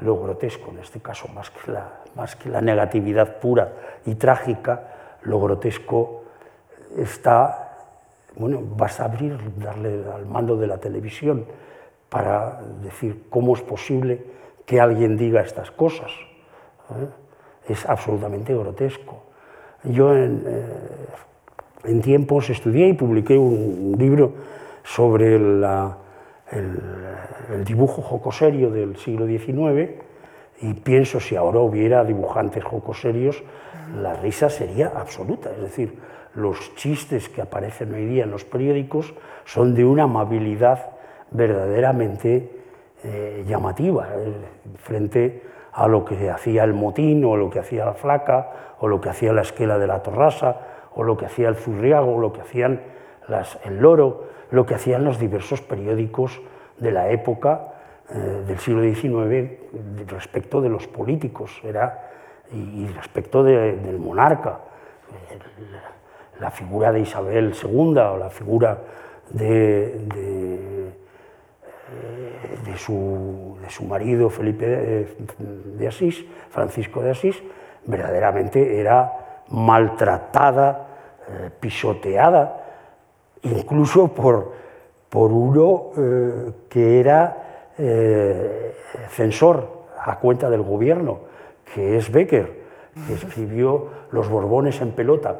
lo grotesco, en este caso, más que, la, más que la negatividad pura y trágica, lo grotesco está, bueno, vas a abrir, darle al mando de la televisión para decir cómo es posible que alguien diga estas cosas. ¿eh? Es absolutamente grotesco. Yo en, eh, tiempos estudié y publiqué un, libro sobre el, el, dibujo jocoserio del siglo XIX y pienso si ahora hubiera dibujantes jocoserios, la risa sería absoluta. Es decir, los chistes que aparecen hoy día en los periódicos son de una amabilidad verdaderamente eh, llamativa eh, frente a lo que hacía el motín o lo que hacía la flaca o lo que hacía la esquela de la torrasa o lo que hacía el zurriago o lo que hacían el loro, lo que hacían los diversos periódicos de la época eh, del siglo XIX respecto de los políticos era, y, respecto del monarca. La, figura de Isabel II o la figura de, de, su, marido Felipe de, Asís, Francisco de Asís, verdaderamente era maltratada, eh, pisoteada, incluso por, por uno eh, que era eh, censor a cuenta del gobierno, que es Becker, que escribió Los Borbones en pelota,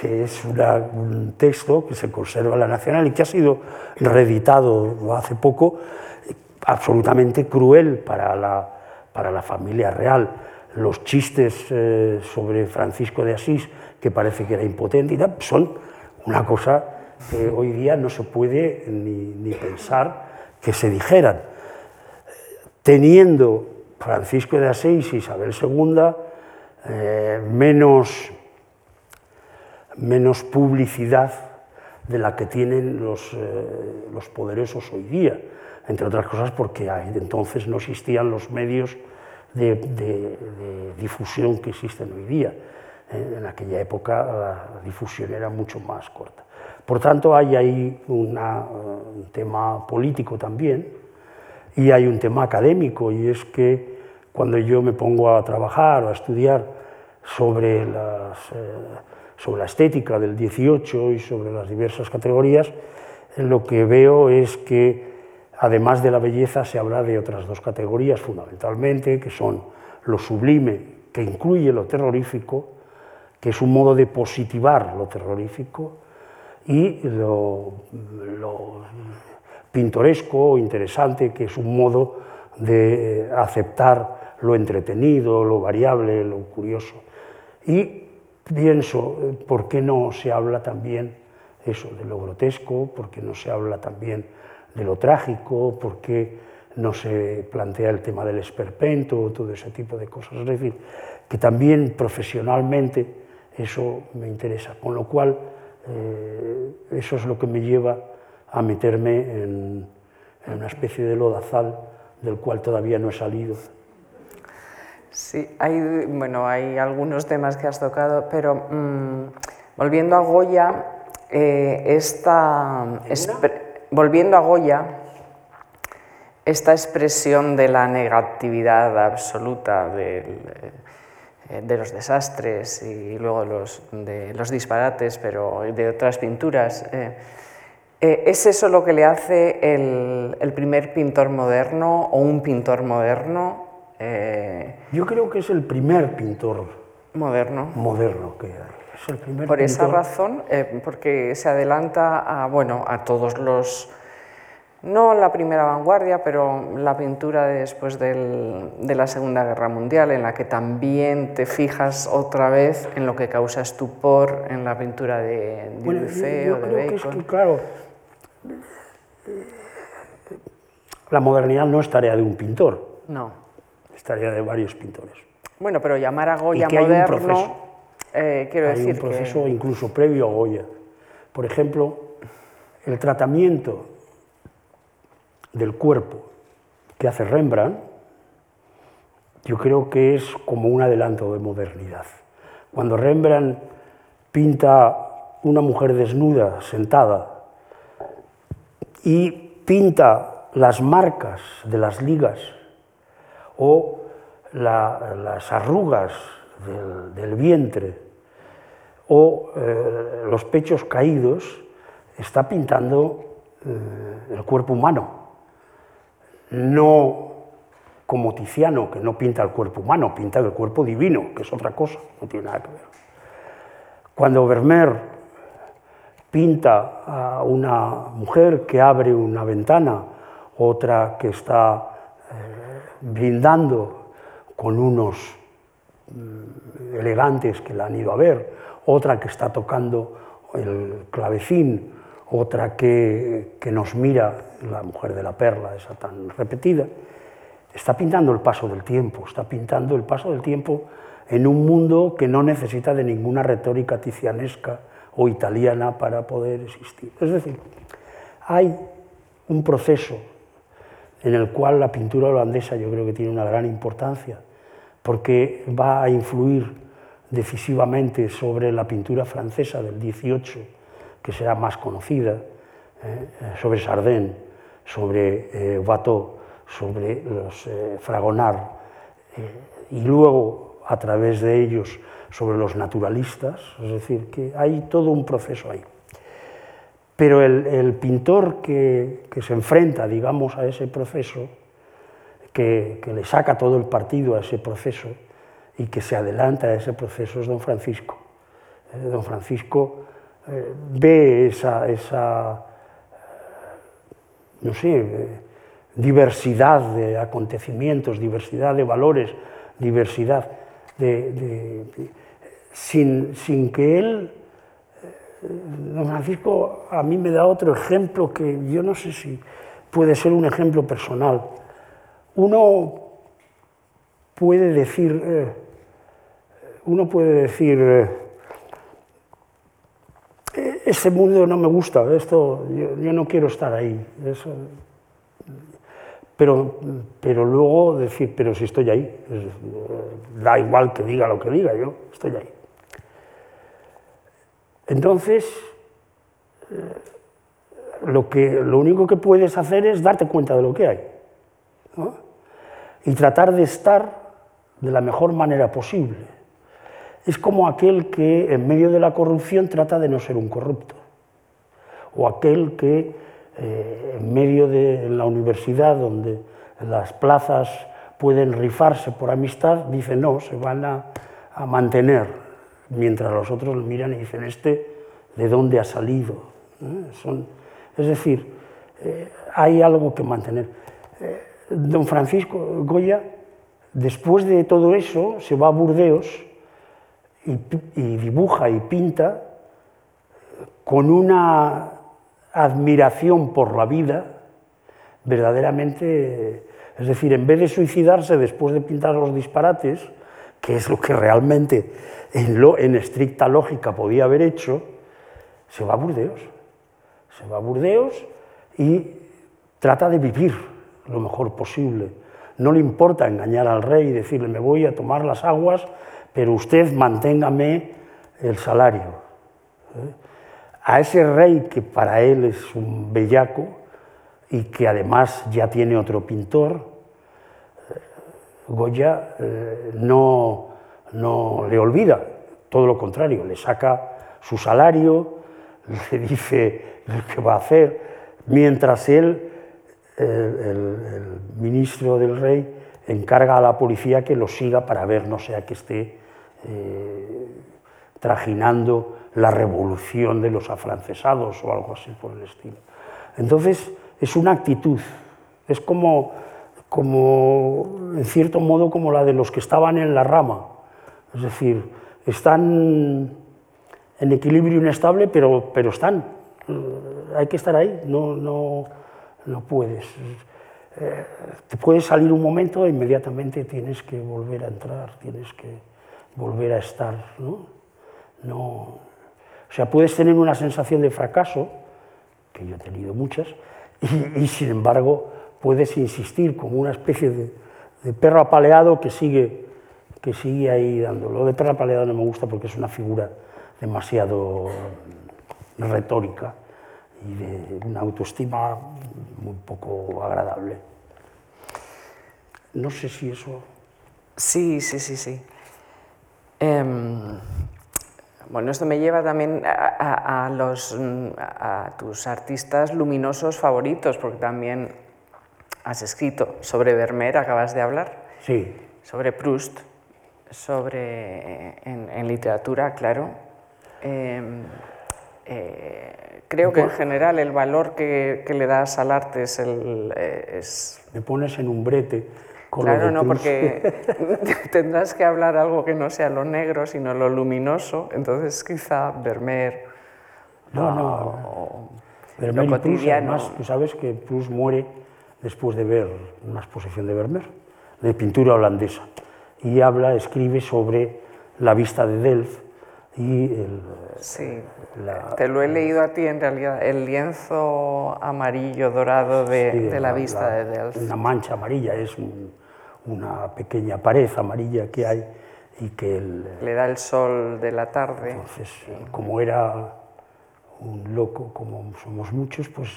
que es un texto que se conserva en la Nacional y que ha sido reeditado hace poco, absolutamente cruel para la, para la familia real. Los chistes eh, sobre Francisco de Asís, que parece que era impotente, y son una cosa que hoy día no se puede ni, ni pensar que se dijeran. Teniendo Francisco de Asís y Isabel II eh, menos, menos publicidad de la que tienen los, eh, los, poderosos hoy día, entre otras cosas porque entonces no existían los medios de, difusión que existen hoy día. Eh, en aquella época la difusión era mucho más corta. Por tanto, hay ahí un tema político también, y hay un tema académico y es que cuando yo me pongo a trabajar o a estudiar sobre, las, eh, sobre la estética del 18 y sobre las diversas categorías, lo que veo es que además de la belleza se habla de otras dos categorías fundamentalmente, que son lo sublime, que incluye lo terrorífico, que es un modo de positivar lo terrorífico, y lo, pintoresco o interesante, que es un modo de aceptar lo entretenido, lo variable, lo curioso. Y pienso, ¿por qué no se habla también eso de lo grotesco? ¿Por qué no se habla también de lo trágico? ¿Por qué no se plantea el tema del esperpento, todo ese tipo de cosas? Es decir, que también profesionalmente eso me interesa, con lo cual eh, eso es lo que me lleva a meterme en, una especie de lodazal del cual todavía no he salido. Sí, hay, bueno, hay algunos temas que has tocado, pero mm, volviendo a Goya, eh, esta, volviendo a Goya, esta expresión de la negatividad absoluta de los desastres y luego los, de los disparates, pero de otras pinturas, eh, eh, ¿Es eso lo que le hace el, primer pintor moderno o un pintor moderno? Eh, Yo creo que es el primer pintor moderno. Moderno que. Es el primer Por esa razón, eh, porque se adelanta a, bueno, a todos los, no la primera vanguardia, pero la pintura después de la Segunda Guerra Mundial, en la que también te fijas otra vez en lo que causa estupor en la pintura de, de o de Bacon. claro, La modernidad no es tarea de un pintor, No. es tarea de varios pintores. Bueno, pero llamar a Goya Y que hay un moderno, proceso. eh, quiero Hay decir un proceso que... incluso previo a Goya. Por ejemplo, el tratamiento del cuerpo que hace Rembrandt, yo creo que es como un adelanto de modernidad. Cuando Rembrandt pinta una mujer desnuda, sentada, y pinta las marcas de las ligas o la- las arrugas del, del vientre o eh, los pechos caídos, está pintando eh, el cuerpo humano. No como Tiziano, que no pinta el cuerpo humano, pinta el cuerpo divino, que es otra cosa, no tiene nada que ver. Cuando Vermeer pinta a una mujer que abre una ventana, otra que está eh, brindando con unos mm, elegantes que la han ido a ver, otra que está tocando el clavecín, otra que, que nos mira, la mujer de la perla, esa tan repetida, está pintando el paso del tiempo, está pintando el paso del tiempo en un mundo que no necesita de ninguna retórica tizianesca o italiana para poder existir. Es decir, hay un proceso en el cual la pintura holandesa yo creo que tiene una gran importancia, porque va a influir decisivamente sobre la pintura francesa del 18, que será más conocida, eh, sobre Chardin, sobre eh, Watteau, sobre los eh, Fragonard, y luego a través de ellos sobre los naturalistas, es decir, que hay todo un proceso ahí. Pero el, pintor que, se enfrenta, digamos, a ese proceso, que, le saca todo el partido a ese proceso y que se adelanta a ese proceso es don Francisco. Eh, don Francisco eh, ve esa, esa no sé, eh, diversidad de acontecimientos, diversidad de valores, diversidad de, sin, sin, que él, eh, don Francisco, a mí me da otro ejemplo que yo no sé si puede ser un ejemplo personal. Uno puede decir, eh, uno puede decir, eh, ese mundo no me gusta, esto, yo, yo no quiero estar ahí. Eso, pero, pero luego decir, pero si estoy ahí, da igual que diga lo que diga, yo estoy ahí. Entonces, lo, que, lo único que puedes hacer es darte cuenta de lo que hay y tratar de estar de la mejor manera posible. Es como aquel que en medio de la corrupción trata de no ser un corrupto, o aquel que eh, en medio de la universidad, donde las plazas pueden rifarse por amistad, dice no, se van a, a mantener, mientras los otros miran y dicen, este, ¿de dónde ha salido? ¿Eh? Son, es decir, eh, hay algo que mantener. Eh, don Francisco Goya, después de todo eso, se va a Burdeos y, y dibuja y pinta con una admiración por la vida, verdaderamente, es decir, en vez de suicidarse después de pintar los disparates, que es lo que realmente en, lo, en estricta lógica podía haber hecho, se va a Burdeos. Se va a Burdeos y trata de vivir lo mejor posible. No le importa engañar al rey y decirle, me voy a tomar las aguas, pero usted manténgame el salario. ¿Eh? A ese rey que para él es un bellaco y que además ya tiene otro pintor, Goya eh, no, no le olvida, todo lo contrario, le saca su salario, (laughs) le dice lo que va a hacer, mientras él, el, el, el, ministro del rey, encarga a la policía que lo siga para ver, no sea que esté eh, trajinando la revolución de los afrancesados o algo así por el estilo. Entonces, es una actitud, es como, como, en cierto modo, como la de los que estaban en la rama, es decir, están en equilibrio inestable, pero, pero están. Hay que estar ahí, no, no, no puedes. eh, te puede salir un momento e inmediatamente tienes que volver a entrar, tienes que volver a estar. ¿no? No, sea, puedes tener una sensación de fracaso, que yo he tenido muchas, y, sin embargo puedes insistir como una especie de, perro apaleado que sigue, que sigue ahí dando. Lo de perro apaleado no me gusta porque es una figura demasiado retórica y de una autoestima muy poco agradable. No sé si eso... Sí, sí, sí, sí. Em, bueno, esto me lleva también a, a, los, a tus artistas luminosos favoritos, porque también has escrito sobre Vermeer, acabas de hablar. Sí. Sobre Proust, sobre en, en literatura, claro. Eh, eh, creo que en general el valor que, que le das al arte es el... Eh, es... Me pones en un brete. Claro, no, porque (laughs) (laughs) tendrás que hablar algo que no sea lo negro, sino lo luminoso. Entonces quizá Vermeer... No, no. o- Vermeer y lo Proust, además, tú sabes que Proust muere después de ver una exposición de Vermeer, de pintura holandesa, y habla, escribe sobre la vista de Delft y el, Sí, la- te lo he leído a ti en realidad, el lienzo amarillo dorado de, sí, de la, vista de Delft. Una mancha amarilla, es un- una pequeña pared amarilla que hay y que el, Le da el sol de la tarde. Entonces, como era un loco, como somos muchos, pues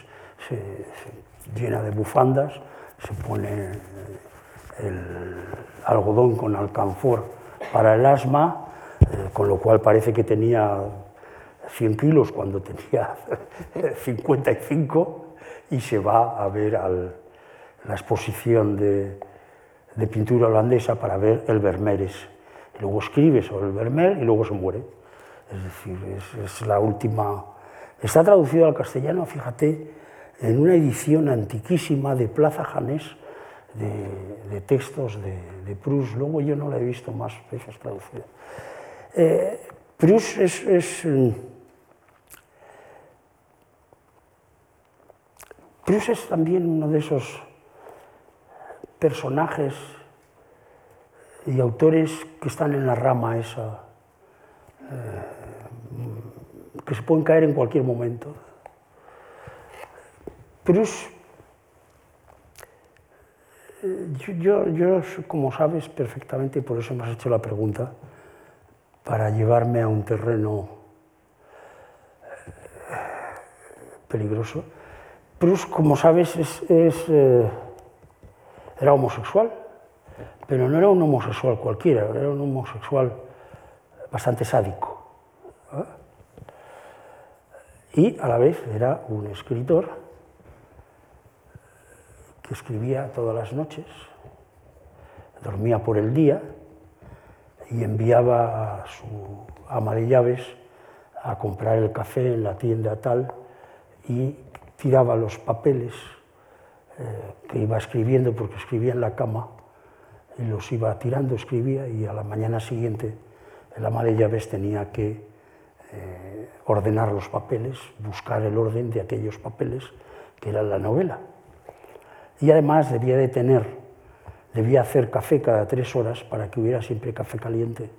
se, se llena de bufandas, se pone eh, el algodón con alcanfor para el asma, eh, con lo cual parece que tenía 100 kilos cuando tenía (laughs) 55 y se va a ver al- la exposición de, pintura holandesa para ver el Vermeeres. Luego escribe sobre el Vermeer y luego se muere. Es decir, es, la última... Está traducido al castellano, fíjate, en una edición antiquísima de Plaza Janés de, textos de, de Proust. Luego yo no la he visto más veces traducida. Eh, Proust es, Proust es también uno de esos personajes y autores que están en la rama esa, eh, que se pueden caer en cualquier momento. Proust, eh, yo, yo, yo, como sabes perfectamente, por eso me has hecho la pregunta, para llevarme a un terreno eh, peligroso. Proust, como sabes, es, eh, era homosexual, pero no era un homosexual cualquiera, era un homosexual bastante sádico. ¿eh? Y a la vez era un escritor que escribía todas las noches, dormía por el día y enviaba a su ama de llaves a comprar el café en la tienda tal y tiraba los papeles eh, que iba escribiendo porque escribía en la cama y los iba tirando, escribía y a la mañana siguiente el ama de llaves tenía que eh, ordenar los papeles, buscar el orden de aquellos papeles que eran la novela. Y además debía de tener, debía hacer café cada tres horas para que hubiera siempre café caliente,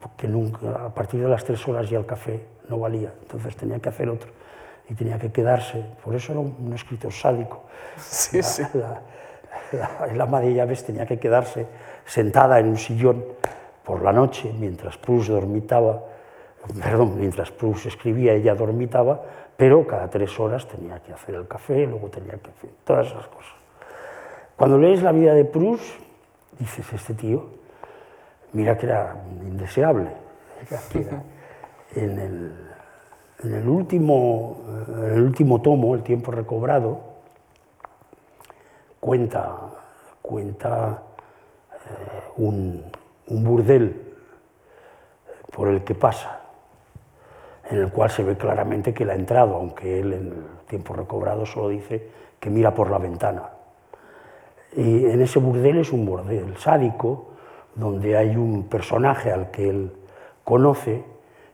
porque nunca, a partir de las tres horas ya el café no valía, entonces tenía que hacer otro y tenía que quedarse, por eso era un escritor sádico. Sí, la, sí. la, ama de llaves tenía que quedarse sentada en un sillón por la noche mientras Proust dormitaba, perdón, mientras Proust escribía ella dormitaba, pero cada tres horas tenía que hacer el café, luego tenía que hacer todas esas cosas. Cuando lees la vida de Proust, dices, este tío, mira que era indeseable. Era (laughs) en, el, en, el último, el último tomo, El tiempo recobrado, cuenta, cuenta eh, un, un burdel por el que pasa, en el cual se ve claramente que él ha entrado, aunque él en el tiempo recobrado solo dice que mira por la ventana. Y en ese burdel es un burdel sádico, donde hay un personaje al que él conoce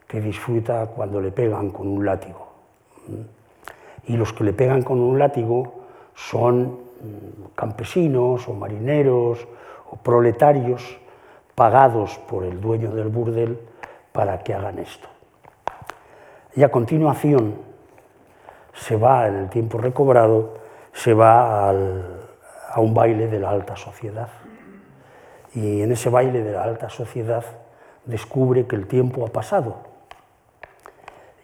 que disfruta cuando le pegan con un látigo. Y los que le pegan con un látigo son mm, campesinos o marineros o proletarios pagados por el dueño del burdel para que hagan esto. Y a continuación se va, en el tiempo recobrado, se va a un baile de la alta sociedad. Y en ese baile de la alta sociedad descubre que el tiempo ha pasado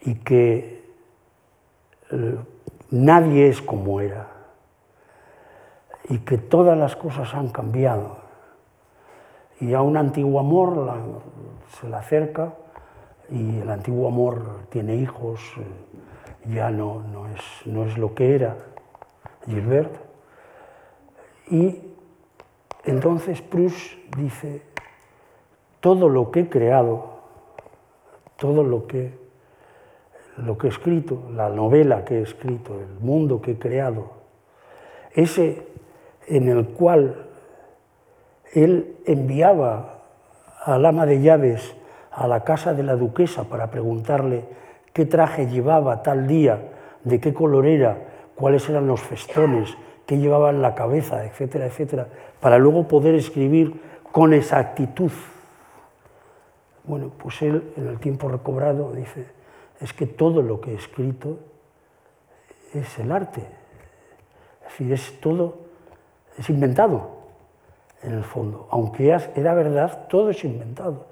y que eh, nadie es como era y que todas las cosas han cambiado y a un antiguo amor se le acerca y el antiguo amor tiene hijos, eh, ya no, no, es, no es lo que era Gilbert. Y entonces Proust dice, todo lo que he creado, todo lo que, lo que he escrito, la novela que he escrito, el mundo que he creado, ese en el cual él enviaba al ama de llaves a la casa de la duquesa para preguntarle qué traje llevaba tal día, de qué color era, cuáles eran los festones, qué llevaba en la cabeza, etcétera, etcétera, para luego poder escribir con exactitud. Bueno, pues él en el tiempo recobrado dice, es que todo lo que he escrito es el arte, es decir, es todo, es inventado en el fondo. Aunque era verdad, todo es inventado,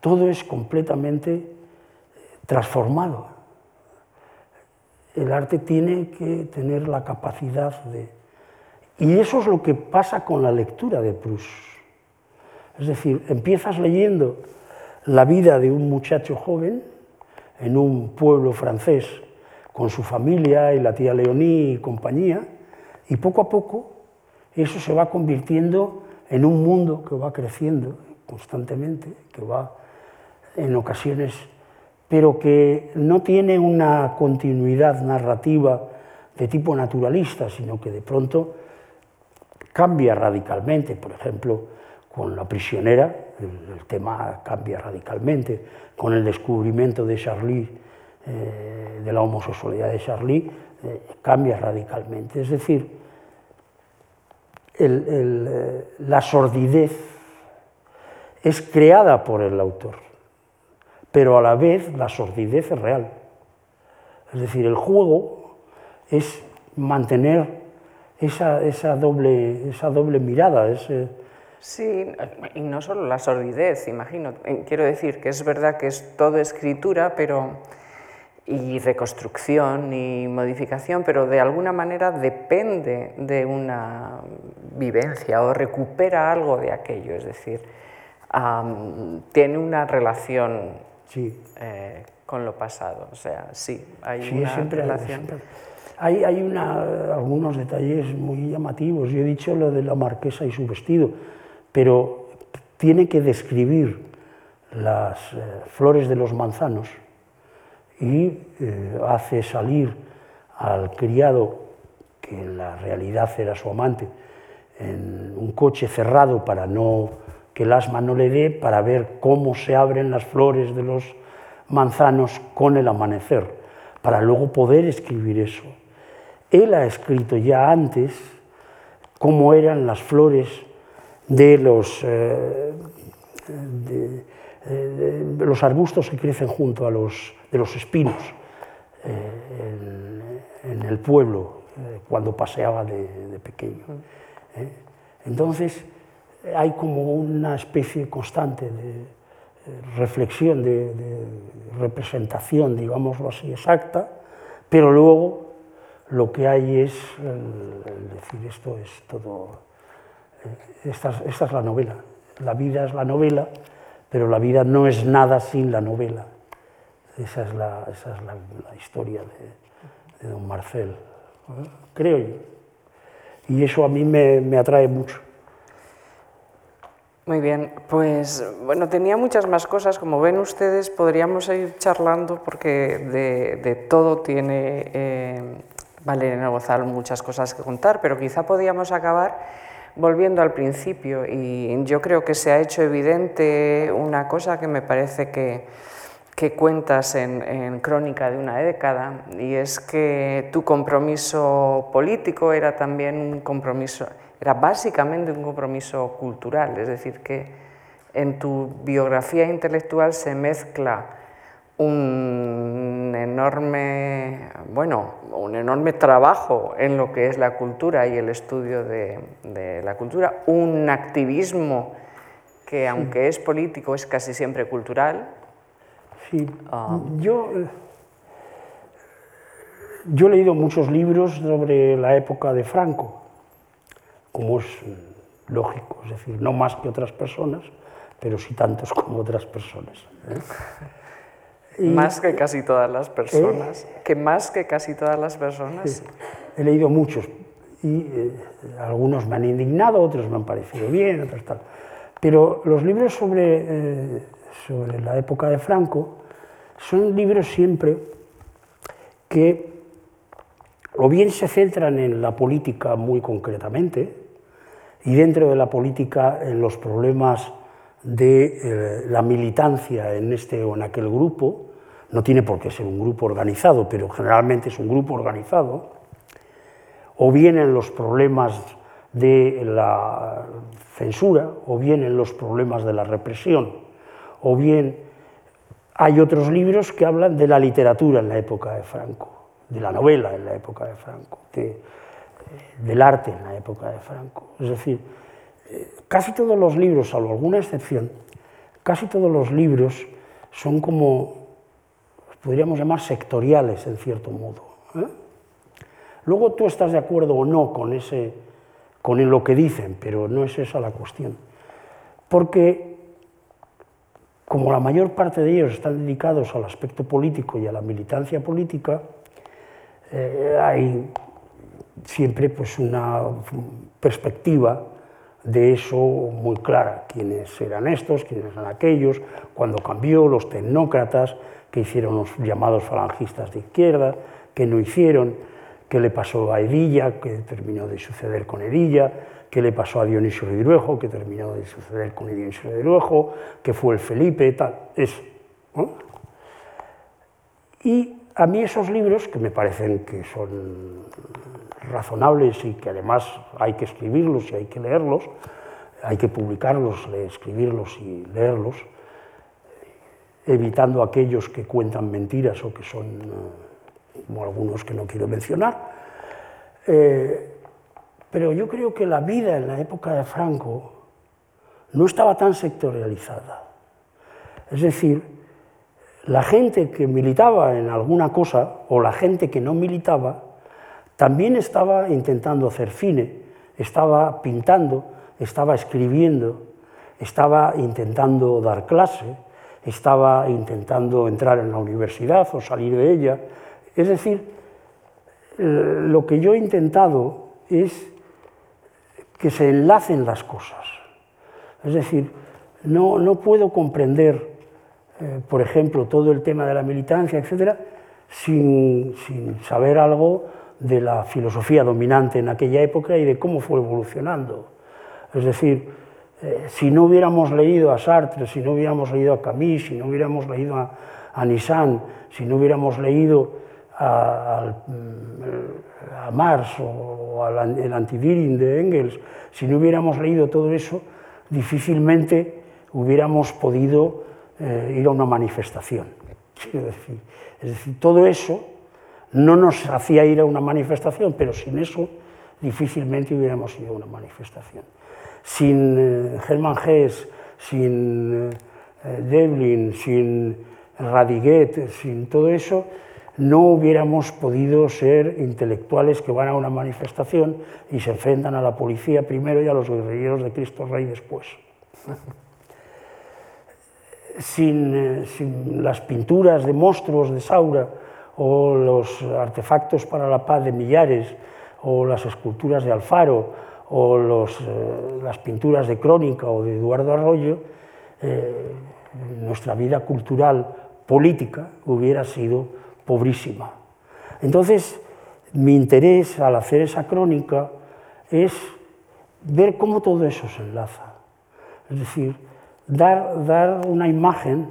todo es completamente eh, transformado. El arte tiene que tener la capacidad de... Y eso es lo que pasa con la lectura de Proust. Es decir, empiezas leyendo la vida de un muchacho joven en un pueblo francés con su familia y la tía Leonie y compañía, y poco a poco eso se va convirtiendo en un mundo que va creciendo constantemente, que va en ocasiones, pero que no tiene una continuidad narrativa de tipo naturalista, sino que de pronto cambia radicalmente. Por ejemplo, con La prisionera, el, tema cambia radicalmente. Con el descubrimiento de Charlie, eh, de la homosexualidad de Charlie, eh, cambia radicalmente. Es decir, eh, la sordidez es creada por el autor, pero a la vez la sordidez es real. Es decir, el juego es mantener esa, doble, esa doble mirada. Sí, y no solo la sordidez, imagino. Quiero decir que es verdad que es todo escritura, pero y reconstrucción y modificación, pero de alguna manera depende de una vivencia o recupera algo de aquello, es decir, tiene una relación eh, con lo pasado, o sea, sí, hay una relación. Hay, hay una, algunos detalles muy llamativos, yo he dicho lo de la marquesa y su vestido, pero tiene que describir las eh, flores de los manzanos, y eh, hace salir al criado, que en la realidad era su amante, en un coche cerrado para no, que el asma no le dé, para ver cómo se abren las flores de los manzanos con el amanecer, para luego poder escribir eso. Él ha escrito ya antes cómo eran las flores de los, eh, eh, los arbustos que crecen junto a los de los espinos eh, en, el pueblo cuando paseaba de, pequeño. Entonces hay como una especie constante de reflexión, de, representación, digámoslo así, exacta, pero luego lo que hay es decir esto es todo, esta, es la novela, la vida es la novela, pero la vida no es nada sin la novela. Esa es la, esa es la, historia de, don Marcel, creo yo. Y eso a mí me, me atrae mucho. Muy bien, pues bueno, tenía muchas más cosas, como ven ustedes, podríamos ir charlando porque de, de todo tiene eh, Valeria Bozal muchas cosas que contar, pero quizá podíamos acabar volviendo al principio y yo creo que se ha hecho evidente una cosa que me parece que que cuentas en, Crónica de una década y es que tu compromiso político era también un compromiso, era básicamente un compromiso cultural, es decir, que en tu biografía intelectual se mezcla un enorme, bueno, un enorme trabajo en lo que es la cultura y el estudio de, de la cultura, un activismo que aunque es político es casi siempre cultural, Sí, ah. yo, yo he leído muchos libros sobre la época de Franco, como es lógico, es decir, no más que otras personas, pero sí tantos como otras personas. ¿eh? Más que casi todas las personas. ¿Eh? Que más que casi todas las personas. He leído muchos y eh, algunos me han indignado, otros me han parecido bien, otros tal. Pero los libros sobre, sobre la época de Franco son libros siempre que o bien se centran en la política muy concretamente y dentro de la política en los problemas de eh, la militancia en este o en aquel grupo, no tiene por qué ser un grupo organizado, pero generalmente es un grupo organizado, o bien en los problemas de la censura, o bien en los problemas de la represión, o bien hay otros libros que hablan de la literatura en la época de Franco, de la novela en la época de Franco, eh, del arte en la época de Franco. Es decir, casi todos los libros, salvo alguna excepción, casi todos los libros son como, podríamos llamar sectoriales en cierto modo. ¿eh? Luego tú estás de acuerdo o no con, ese, con lo que dicen, pero no es esa la cuestión. Porque como la mayor parte de ellos están dedicados al aspecto político y a la militancia política, eh, hay siempre pues, una perspectiva de eso muy clara, quiénes eran estos, quiénes eran aquellos, cuando cambió, los tecnócratas, que hicieron los llamados falangistas de izquierda, que no hicieron, qué le pasó a Edilla, qué terminó de suceder con Edilla, qué le pasó a Dionisio de Iruejo, que terminó de suceder con Dionisio de Iruejo, que fue el Felipe, tal, eso. Y a mí esos libros, que me parecen que son razonables y que además hay que escribirlos y hay que leerlos, hay que publicarlos, escribirlos y leerlos, evitando aquellos que cuentan mentiras o que son, eh, como algunos que no quiero mencionar, eh, pero yo creo que la vida en la época de Franco no estaba tan sectorializada. Es decir, la gente que militaba en alguna cosa o la gente que no militaba también estaba intentando hacer cine, estaba pintando, estaba escribiendo, estaba intentando dar clase, estaba intentando entrar en la universidad o salir de ella. Es decir, eh, lo que yo he intentado es que se enlacen las cosas. Es decir, no, no puedo comprender, eh, por ejemplo, todo el tema de la militancia, etcétera, sin, sin, saber algo de la filosofía dominante en aquella época y de cómo fue evolucionando. Es decir, eh, si no hubiéramos leído a Sartre, si no hubiéramos leído a Camus, si no hubiéramos leído a, a Nissan, si no hubiéramos leído a, a Marx o al el antiviring de Engels, si no hubiéramos leído todo eso, difícilmente hubiéramos podido eh, ir a una manifestación. (laughs) Decir, es decir, todo eso no nos hacía ir a una manifestación, pero sin eso difícilmente hubiéramos ido a una manifestación. Sin eh, Hesse, sin eh, Devlin, sin Radiguet, sin todo eso, no hubiéramos podido ser intelectuales que van a una manifestación y se enfrentan a la policía primero y a los guerrilleros de Cristo Rey después. (laughs) eh, sin, las pinturas de monstruos de Saura o los artefactos para la paz de Millares o las esculturas de Alfaro o eh, las pinturas de Crónica o de Eduardo Arroyo, eh, nuestra vida cultural política hubiera sido pobrísima. Entonces, mi interés al hacer esa crónica es ver cómo todo eso se enlaza. Es decir, dar, dar una imagen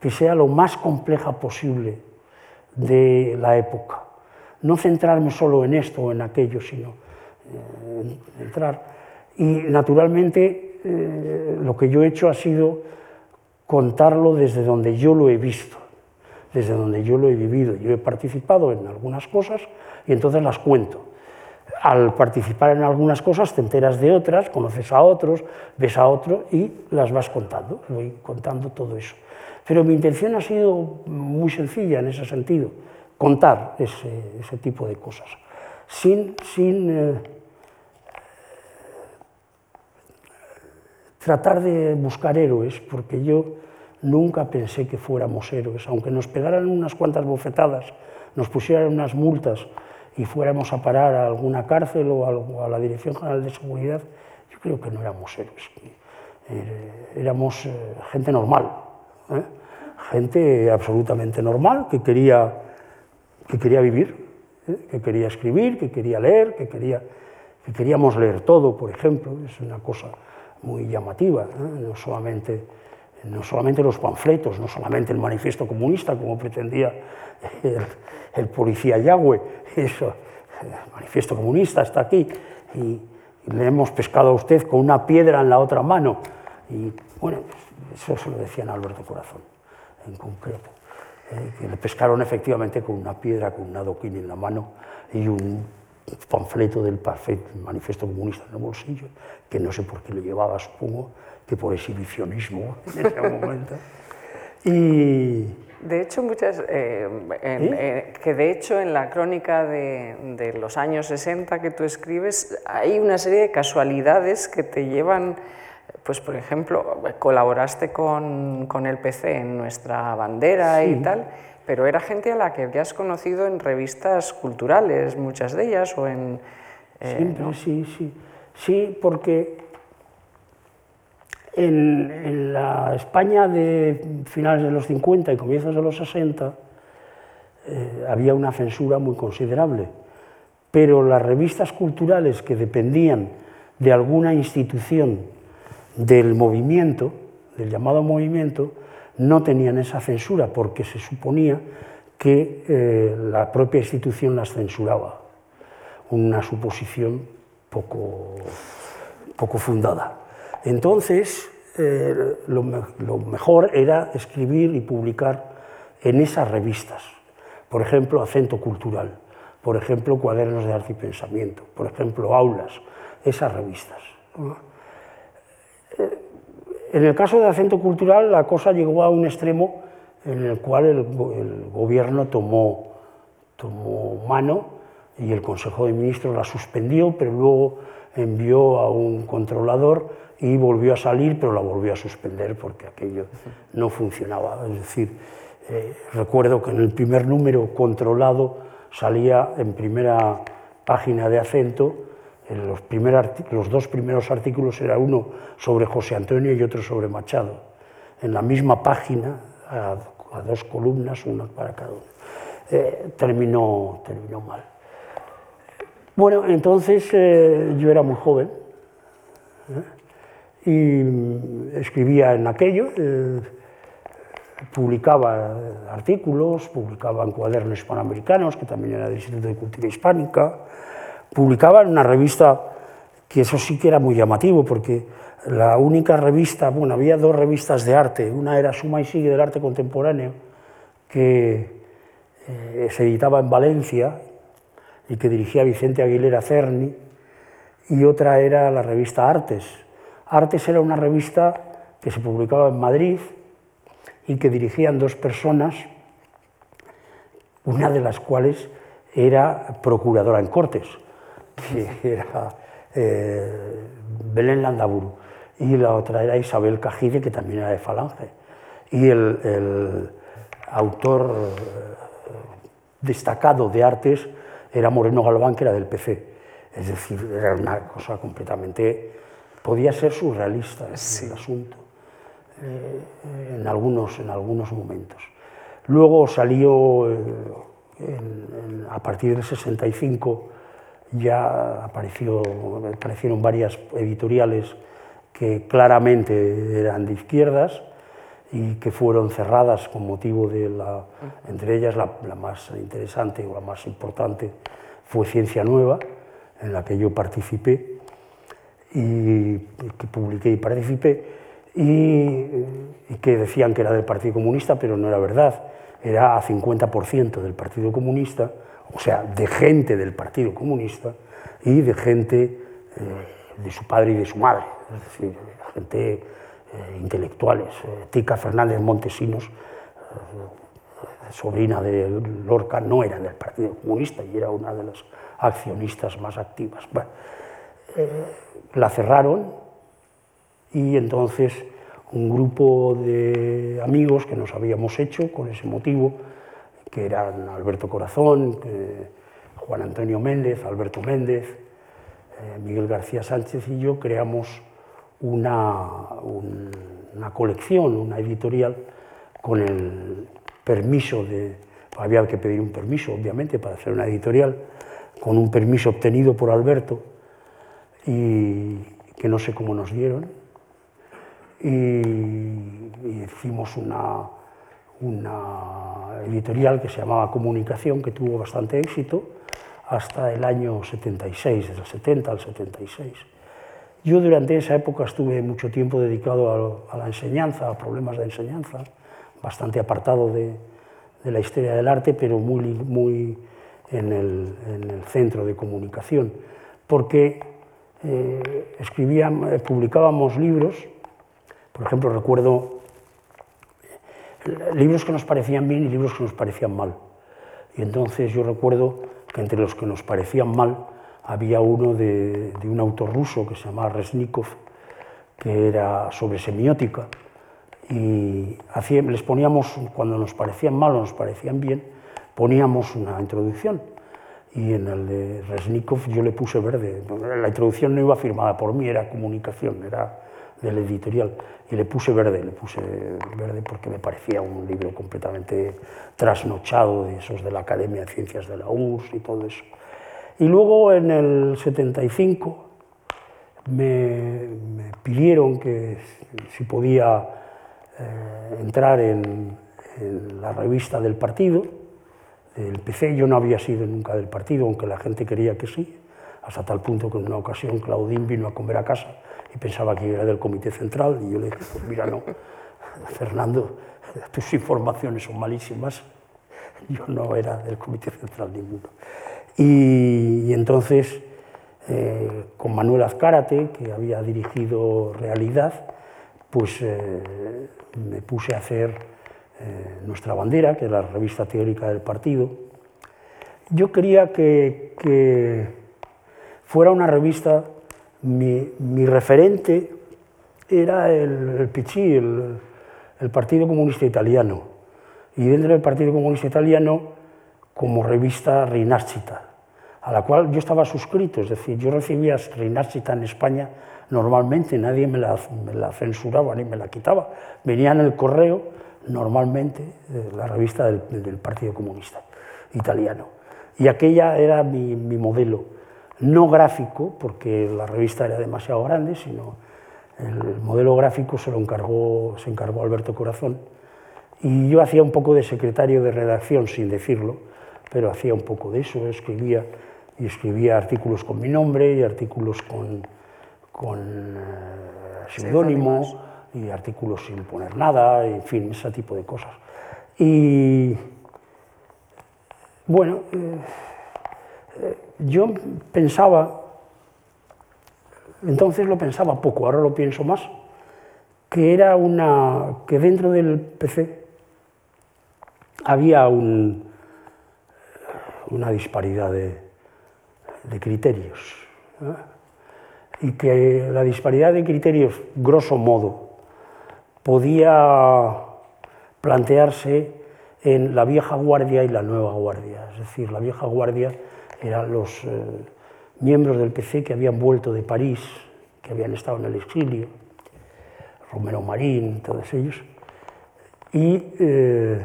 que sea lo más compleja posible de la época. No centrarme solo en esto o en aquello, sino eh, entrar. Y naturalmente eh, lo que yo he hecho ha sido contarlo desde donde yo lo he visto, desde donde yo lo he vivido. Yo he participado en algunas cosas y entonces las cuento. Al participar en algunas cosas te enteras de otras, conoces a otros, ves a otro y las vas contando, voy contando todo eso. Pero mi intención ha sido muy sencilla en ese sentido, contar ese, tipo de cosas, sin, eh, tratar de buscar héroes, porque yo nunca pensé que fuéramos héroes, aunque nos pegaran unas cuantas bofetadas, nos pusieran unas multas y fuéramos a parar a alguna cárcel o a la Dirección General de Seguridad, yo creo que no éramos héroes, eh, éramos eh, gente normal, ¿eh? gente absolutamente normal que quería, que quería vivir, que quería escribir, que quería leer, que, quería, que queríamos leer todo, por ejemplo, es una cosa muy llamativa, no solamente no solamente los panfletos, no solamente el manifiesto comunista, como pretendía el, policía Yagüe, eso, el manifiesto comunista está aquí, y, le hemos pescado a usted con una piedra en la otra mano. Y bueno, eso se lo decían a Alberto Corazón, en concreto, eh, que le pescaron efectivamente con una piedra, con un adoquín en la mano y un panfleto del manifiesto comunista en el bolsillo, que no sé por qué lo llevaba, supongo, que por exhibicionismo (laughs) en ese momento. Y, de hecho, muchas, eh, eh, que de hecho en la crónica de, de, los años 60 que tú escribes hay una serie de casualidades que te llevan, pues por ejemplo, colaboraste con, con el PC en nuestra bandera y tal, pero era gente a la que habías conocido en revistas culturales, muchas de ellas, o en... Eh, sí, sí. Sí, porque en, la España de finales de los 50 y comienzos de los 60 eh, había una censura muy considerable, pero las revistas culturales que dependían de alguna institución del movimiento, del llamado movimiento, no tenían esa censura porque se suponía que eh, la propia institución las censuraba, una suposición poco, poco fundada. Entonces, eh, lo, mejor era escribir y publicar en esas revistas. Por ejemplo, Acento Cultural, por ejemplo, Cuadernos de Arte y Pensamiento, por ejemplo, Aulas, esas revistas. En el caso de Acento Cultural, la cosa llegó a un extremo en el cual el, gobierno tomó, tomó mano y el Consejo de Ministros la suspendió, pero luego envió a un controlador y volvió a salir, pero la volvió a suspender porque aquello no funcionaba. Es decir, eh, recuerdo que en el primer número controlado salía en primera página de acento, los, los dos primeros artículos era uno sobre José Antonio y otro sobre Machado, en la misma página, a, dos columnas, una para cada uno. Eh, terminó, terminó mal. Bueno, entonces eh, yo era muy joven y escribía en aquello, eh, publicaba artículos, publicaba en cuadernos hispanoamericanos, que también era del Instituto de Cultura Hispánica, publicaba en una revista que eso sí que era muy llamativo, porque la única revista, bueno, había dos revistas de arte, una era Suma y Sigue del Arte Contemporáneo, que eh, se editaba en Valencia y que dirigía Vicente Aguilera Cerni, y otra era la revista Artes, Artes era una revista que se publicaba en Madrid y que dirigían dos personas, una de las cuales era procuradora en Cortes, que era eh, Belén Landaburu, y la otra era Isabel Cajide, que también era de Falange. Y el, autor eh, destacado de artes era Moreno Galván, que era del PC. Es decir, era una cosa completamente podía ser surrealista el asunto eh, en, algunos, en algunos momentos. Luego salió, eh, a partir del 65, ya aparecieron varias editoriales que claramente eran de izquierdas y que fueron cerradas con motivo de la, entre ellas la, más interesante o la más importante fue Ciencia Nueva, en la que yo participé y que publiqué y participé, y, que decían que era del Partido Comunista, pero no era verdad, era a 50% del Partido Comunista, o sea, de gente del Partido Comunista y de gente eh, de su padre y de su madre, es decir, gente eh, intelectuales. Eh, Tica Fernández Montesinos, eh, sobrina de Lorca, no era del Partido Comunista y era una de las accionistas más activas. la cerraron y entonces un grupo de amigos que nos habíamos hecho con ese motivo, que eran Alberto Corazón, Juan Antonio Méndez, Alberto Méndez, Miguel García Sánchez y yo, creamos una, una colección, una editorial, con el permiso de... Había que pedir un permiso, obviamente, para hacer una editorial, con un permiso obtenido por Alberto, y que no sé cómo nos dieron, y, hicimos una, una editorial que se llamaba Comunicación, que tuvo bastante éxito, hasta el año 76, desde el 70 al 76. Yo durante esa época estuve mucho tiempo dedicado a, la enseñanza, a problemas de enseñanza, bastante apartado de, la historia del arte, pero muy, muy en, el, centro de comunicación, porque eh, eh, publicábamos libros, por ejemplo, recuerdo libros que nos parecían bien y libros que nos parecían mal. Y entonces yo recuerdo que entre los que nos parecían mal había uno de, un autor ruso que se llamaba Resnikov, que era sobre semiótica, y les poníamos, cuando nos parecían mal o nos parecían bien, poníamos una introducción. Y en el de Resnikov yo le puse verde. La introducción no iba firmada por mí, era comunicación, era del editorial. Y le puse verde, le puse verde porque me parecía un libro completamente trasnochado, de esos de la Academia de Ciencias de la URSS y todo eso. Y luego en el 75 me, pidieron que si podía eh, entrar en, la revista del partido, del PC. Yo no había sido nunca del partido, aunque la gente quería que sí, hasta tal punto que en una ocasión Claudín vino a comer a casa y pensaba que yo era del Comité Central y yo le dije, pues mira, no, (laughs) Fernando, tus informaciones son malísimas, yo no era del Comité Central ninguno. Y, entonces, eh, con Manuel Azcárate, que había dirigido Realidad, pues eh, me puse a hacer eh, nuestra bandera, que es la revista teórica del partido. Yo quería que, fuera una revista, mi, referente era el, el el, el Partido Comunista Italiano. Y dentro del Partido Comunista Italiano como revista Rinascita, a la cual yo estaba suscrito, es decir, yo recibía Rinascita en España normalmente, nadie me la, censuraba ni me la quitaba, venía en el correo normalmente la revista del, Partido Comunista Italiano. Y aquella era mi, modelo, no gráfico, porque la revista era demasiado grande, sino el modelo gráfico se lo encargó, se encargó Alberto Corazón, y yo hacía un poco de secretario de redacción sin decirlo, pero hacía un poco de eso, escribía y escribía artículos con mi nombre y artículos con, con eh, seudónimo y artículos sin poner nada, en fin, ese tipo de cosas. Y bueno, eh, eh, yo pensaba, entonces lo pensaba poco, ahora lo pienso más, que era una, que dentro del PC había un, una disparidad de, criterios. Y que la disparidad de criterios, grosso modo, podía plantearse en la vieja guardia y la nueva guardia. Es decir, la vieja guardia eran los eh, miembros del PC que habían vuelto de París, que habían estado en el exilio, Romero Marín, todos ellos, y eh,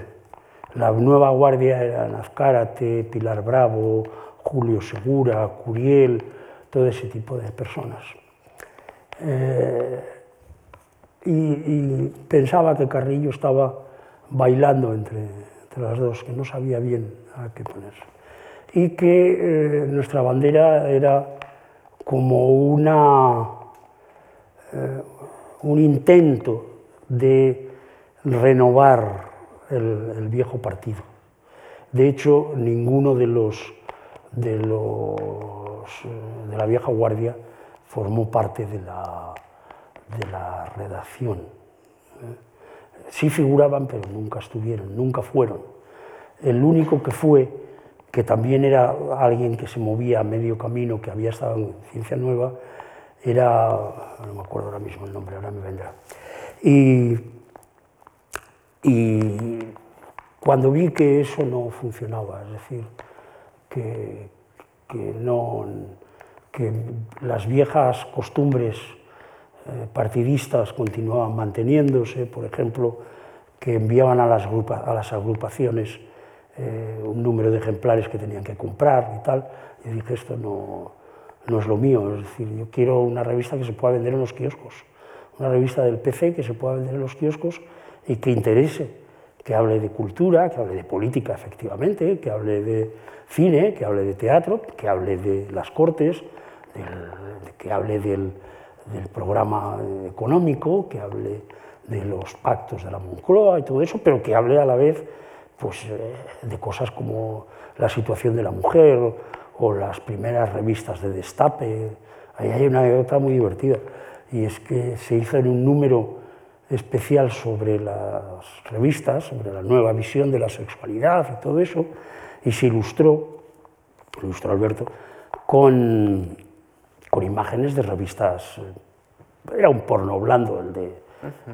la nueva guardia era Nazcárate, Pilar Bravo, Julio Segura, Curiel, todo ese tipo de personas. Eh, y, pensaba que Carrillo estaba bailando entre, entre, las dos, que no sabía bien a qué ponerse. Y que eh, nuestra bandera era como una, eh, un intento de renovar el, el, viejo partido. De hecho, ninguno de los, de los eh, de la vieja guardia formó parte de la, de la redacción. Sí figuraban, pero nunca estuvieron, nunca fueron. El único que fue, que también era alguien que se movía a medio camino, que había estado en Ciencia Nueva, era, no me acuerdo ahora mismo el nombre, ahora me vendrá. Y, y cuando vi que eso no funcionaba, es decir, que, que, no, que las viejas costumbres partidistas continuaban manteniéndose, por ejemplo, que enviaban a las, agrupaciones eh, un número de ejemplares que tenían que comprar y tal. Y dije, esto no, no es lo mío, es decir, yo quiero una revista que se pueda vender en los kioscos, una revista del PC que se pueda vender en los kioscos y que interese, que hable de cultura, que hable de política, efectivamente, que hable de cine, que hable de teatro, que hable de las cortes, que hable del, del programa económico, que hable de los pactos de la Moncloa y todo eso, pero que hable a la vez pues, eh, de cosas como la situación de la mujer o las primeras revistas de Destape. Ahí hay una anécdota muy divertida, y es que se hizo en un número especial sobre las revistas, sobre la nueva visión de la sexualidad y todo eso, y se ilustró, ilustró Alberto, con con imágenes de revistas. Eh, era un porno blando el de,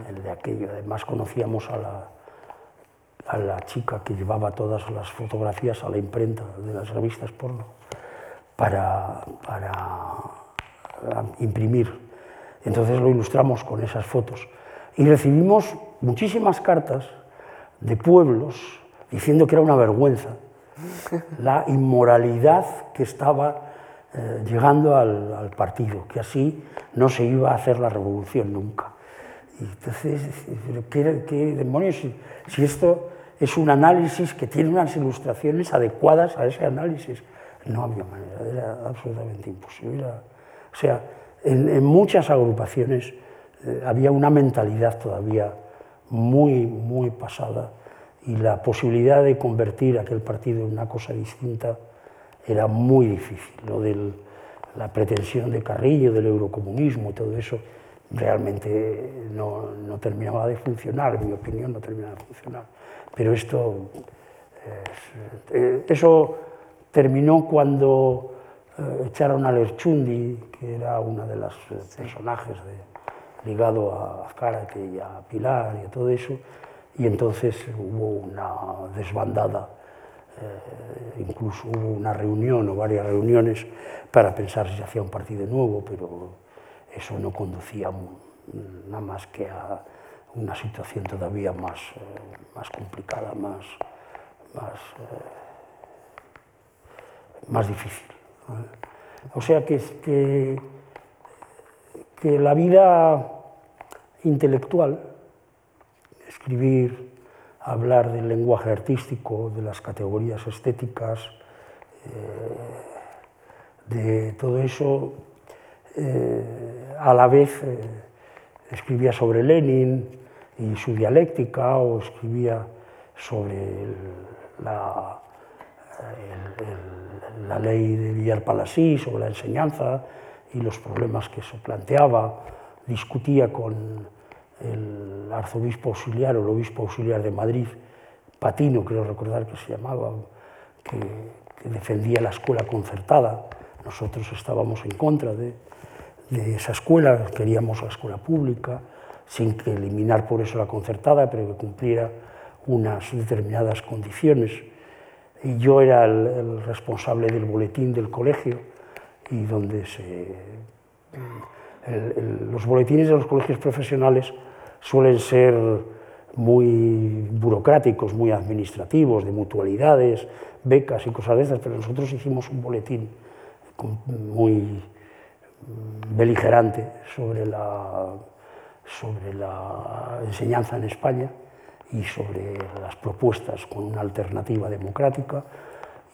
el de aquello. Además conocíamos a la, a la chica que llevaba todas las fotografías a la imprenta de las revistas porno para, para imprimir. Entonces lo ilustramos con esas fotos. Y recibimos muchísimas cartas de pueblos diciendo que era una vergüenza la inmoralidad que estaba eh, llegando al, partido, que así no se iba a hacer la revolución nunca. Y entonces, ¿qué, demonios? Si, esto es un análisis que tiene unas ilustraciones adecuadas a ese análisis, no había manera, era absolutamente imposible. o sea, en, muchas agrupaciones eh, había una mentalidad todavía muy, muy pasada y la posibilidad de convertir aquel partido en una cosa distinta era muy difícil. Lo de la pretensión de Carrillo, del eurocomunismo y todo eso, realmente no, no, terminaba de funcionar, en mi opinión no terminaba de funcionar. Pero esto, eh, eso terminó cuando eh, echaron a Lerchundi, que era una de las eh, personajes de, ligado a Azcárate y a Pilar y a todo eso, y entonces hubo una desbandada eh, incluso hubo una reunión o varias reuniones para pensar si se hacía un partido nuevo, pero eso no conducía nada más que a una situación todavía más, eh, más complicada, más, más, eh, más difícil. O sea que, que la vida intelectual, escribir, hablar del lenguaje artístico, de las categorías estéticas, eh, de todo eso. Eh, a la vez eh, escribía sobre Lenin y su dialéctica o escribía sobre la, la, ley de Villar Palasí, sobre la enseñanza y los problemas que eso planteaba. Discutía con el arzobispo auxiliar o el obispo auxiliar de Madrid, Patino, creo recordar que se llamaba, que, defendía la escuela concertada. Nosotros estábamos en contra de, esa escuela, queríamos la escuela pública, sin que eliminar por eso la concertada, pero que cumpliera unas determinadas condiciones. Y yo era el, responsable del boletín del colegio y donde se, los boletines de los colegios profesionales suelen ser muy burocráticos, muy administrativos, de mutualidades, becas y cosas de esas, pero nosotros hicimos un boletín muy beligerante sobre la, sobre la enseñanza en España y sobre las propuestas con una alternativa democrática.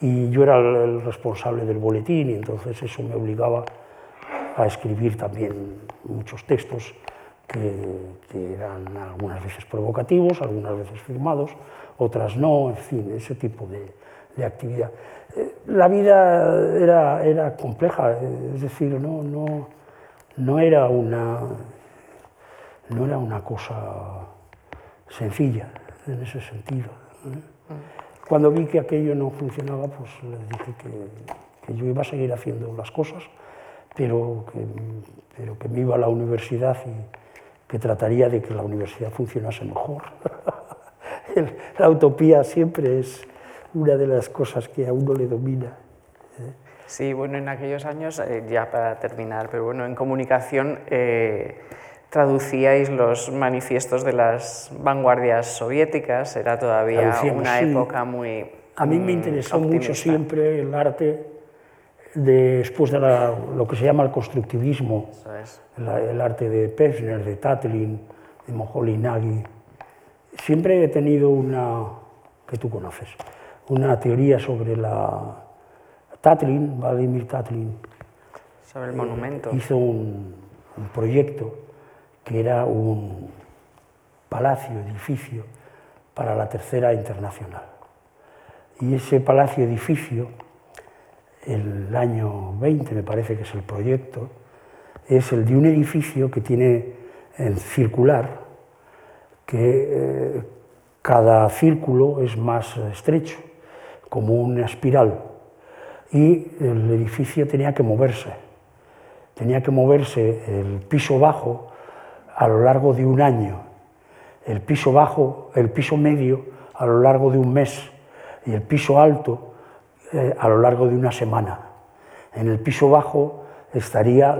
Y yo era el responsable del boletín y entonces eso me obligaba a escribir también muchos textos que, eran algunas veces provocativos, algunas veces firmados, otras no, en fin, ese tipo de, de actividad. Eh, la vida era, era, compleja, es decir, no, no, no, era una, no era una cosa sencilla en ese sentido. Cuando vi que aquello no funcionaba, pues les dije que, que yo iba a seguir haciendo las cosas, pero que, pero que me iba a la universidad y, que trataría de que la universidad funcionase mejor. (laughs) la utopía siempre es una de las cosas que a uno le domina. ¿eh? Sí, bueno, en aquellos años, eh, ya para terminar, pero bueno, en comunicación eh, traducíais los manifiestos de las vanguardias soviéticas, era todavía una época muy... A mí me mm, interesó mucho siempre el arte después de lo que se llama el constructivismo, el arte de Pevsner, de Tatlin, de Moholy-Nagy. Siempre he tenido una, que tú conoces, una teoría sobre la Tatlin, Vladimir Tatlin. Sobre el monumento. hizo un, un proyecto que era un palacio, edificio, para la Tercera Internacional. Y ese palacio, edificio, el año 20, me parece que es el proyecto, es el de un edificio que tiene en circular, que eh, cada círculo es más estrecho, como una espiral, y el edificio tenía que moverse. Tenía que moverse el piso bajo a lo largo de un año, el piso bajo, el piso medio a lo largo de un mes y el piso alto eh, a lo largo de una semana. En el piso bajo estaría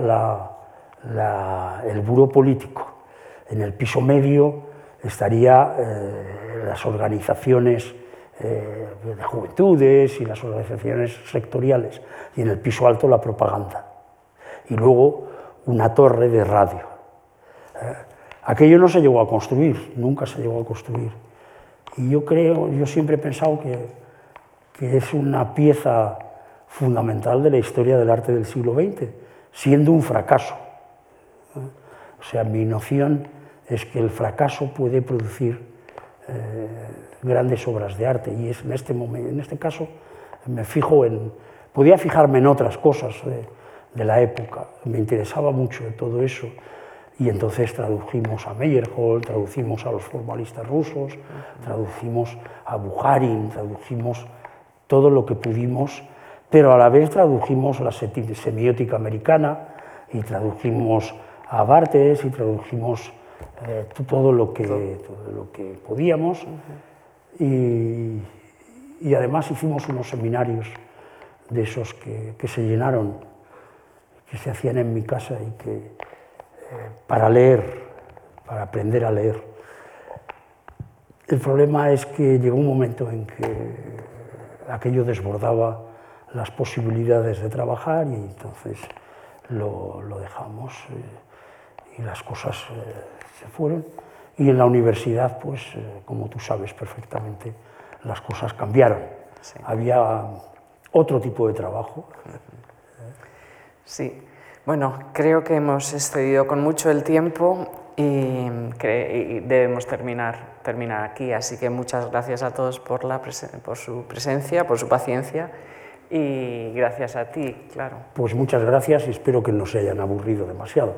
el buro político, en el piso medio estaría eh, las organizaciones eh, de juventudes y las organizaciones sectoriales, y en el piso alto la propaganda. Y luego una torre de radio. aquello no se llegó a construir, nunca se llegó a construir. Y yo creo, yo siempre he pensado que que es una pieza fundamental de la historia del arte del siglo XX, siendo un fracaso. O sea, mi noción es que el fracaso puede producir eh, grandes obras de arte y es en este, momento, en este caso me fijo en... Podía fijarme en otras cosas de, la época, me interesaba mucho todo eso y entonces tradujimos a Meyerhold, traducimos a los formalistas rusos, traducimos a Bukharin, tradujimos todo lo que pudimos, pero a la vez tradujimos la semiótica americana y tradujimos a Bartes y tradujimos eh, todo, lo que, todo lo que podíamos. y, y, además hicimos unos seminarios de esos que, que, se llenaron, que se hacían en mi casa y que eh, para leer, para aprender a leer. El problema es que llegó un momento en que aquello desbordaba las posibilidades de trabajar y entonces lo, dejamos eh, y las cosas eh, se fueron. Y en la universidad, pues, eh, como tú sabes perfectamente, las cosas cambiaron. Había otro tipo de trabajo. Sí, bueno, creo que hemos excedido con mucho el tiempo y, debemos terminar, terminar aquí. Así que muchas gracias a todos por, la por su presencia, por su paciencia y gracias a ti, claro. Pues muchas gracias y espero que no se hayan aburrido demasiado.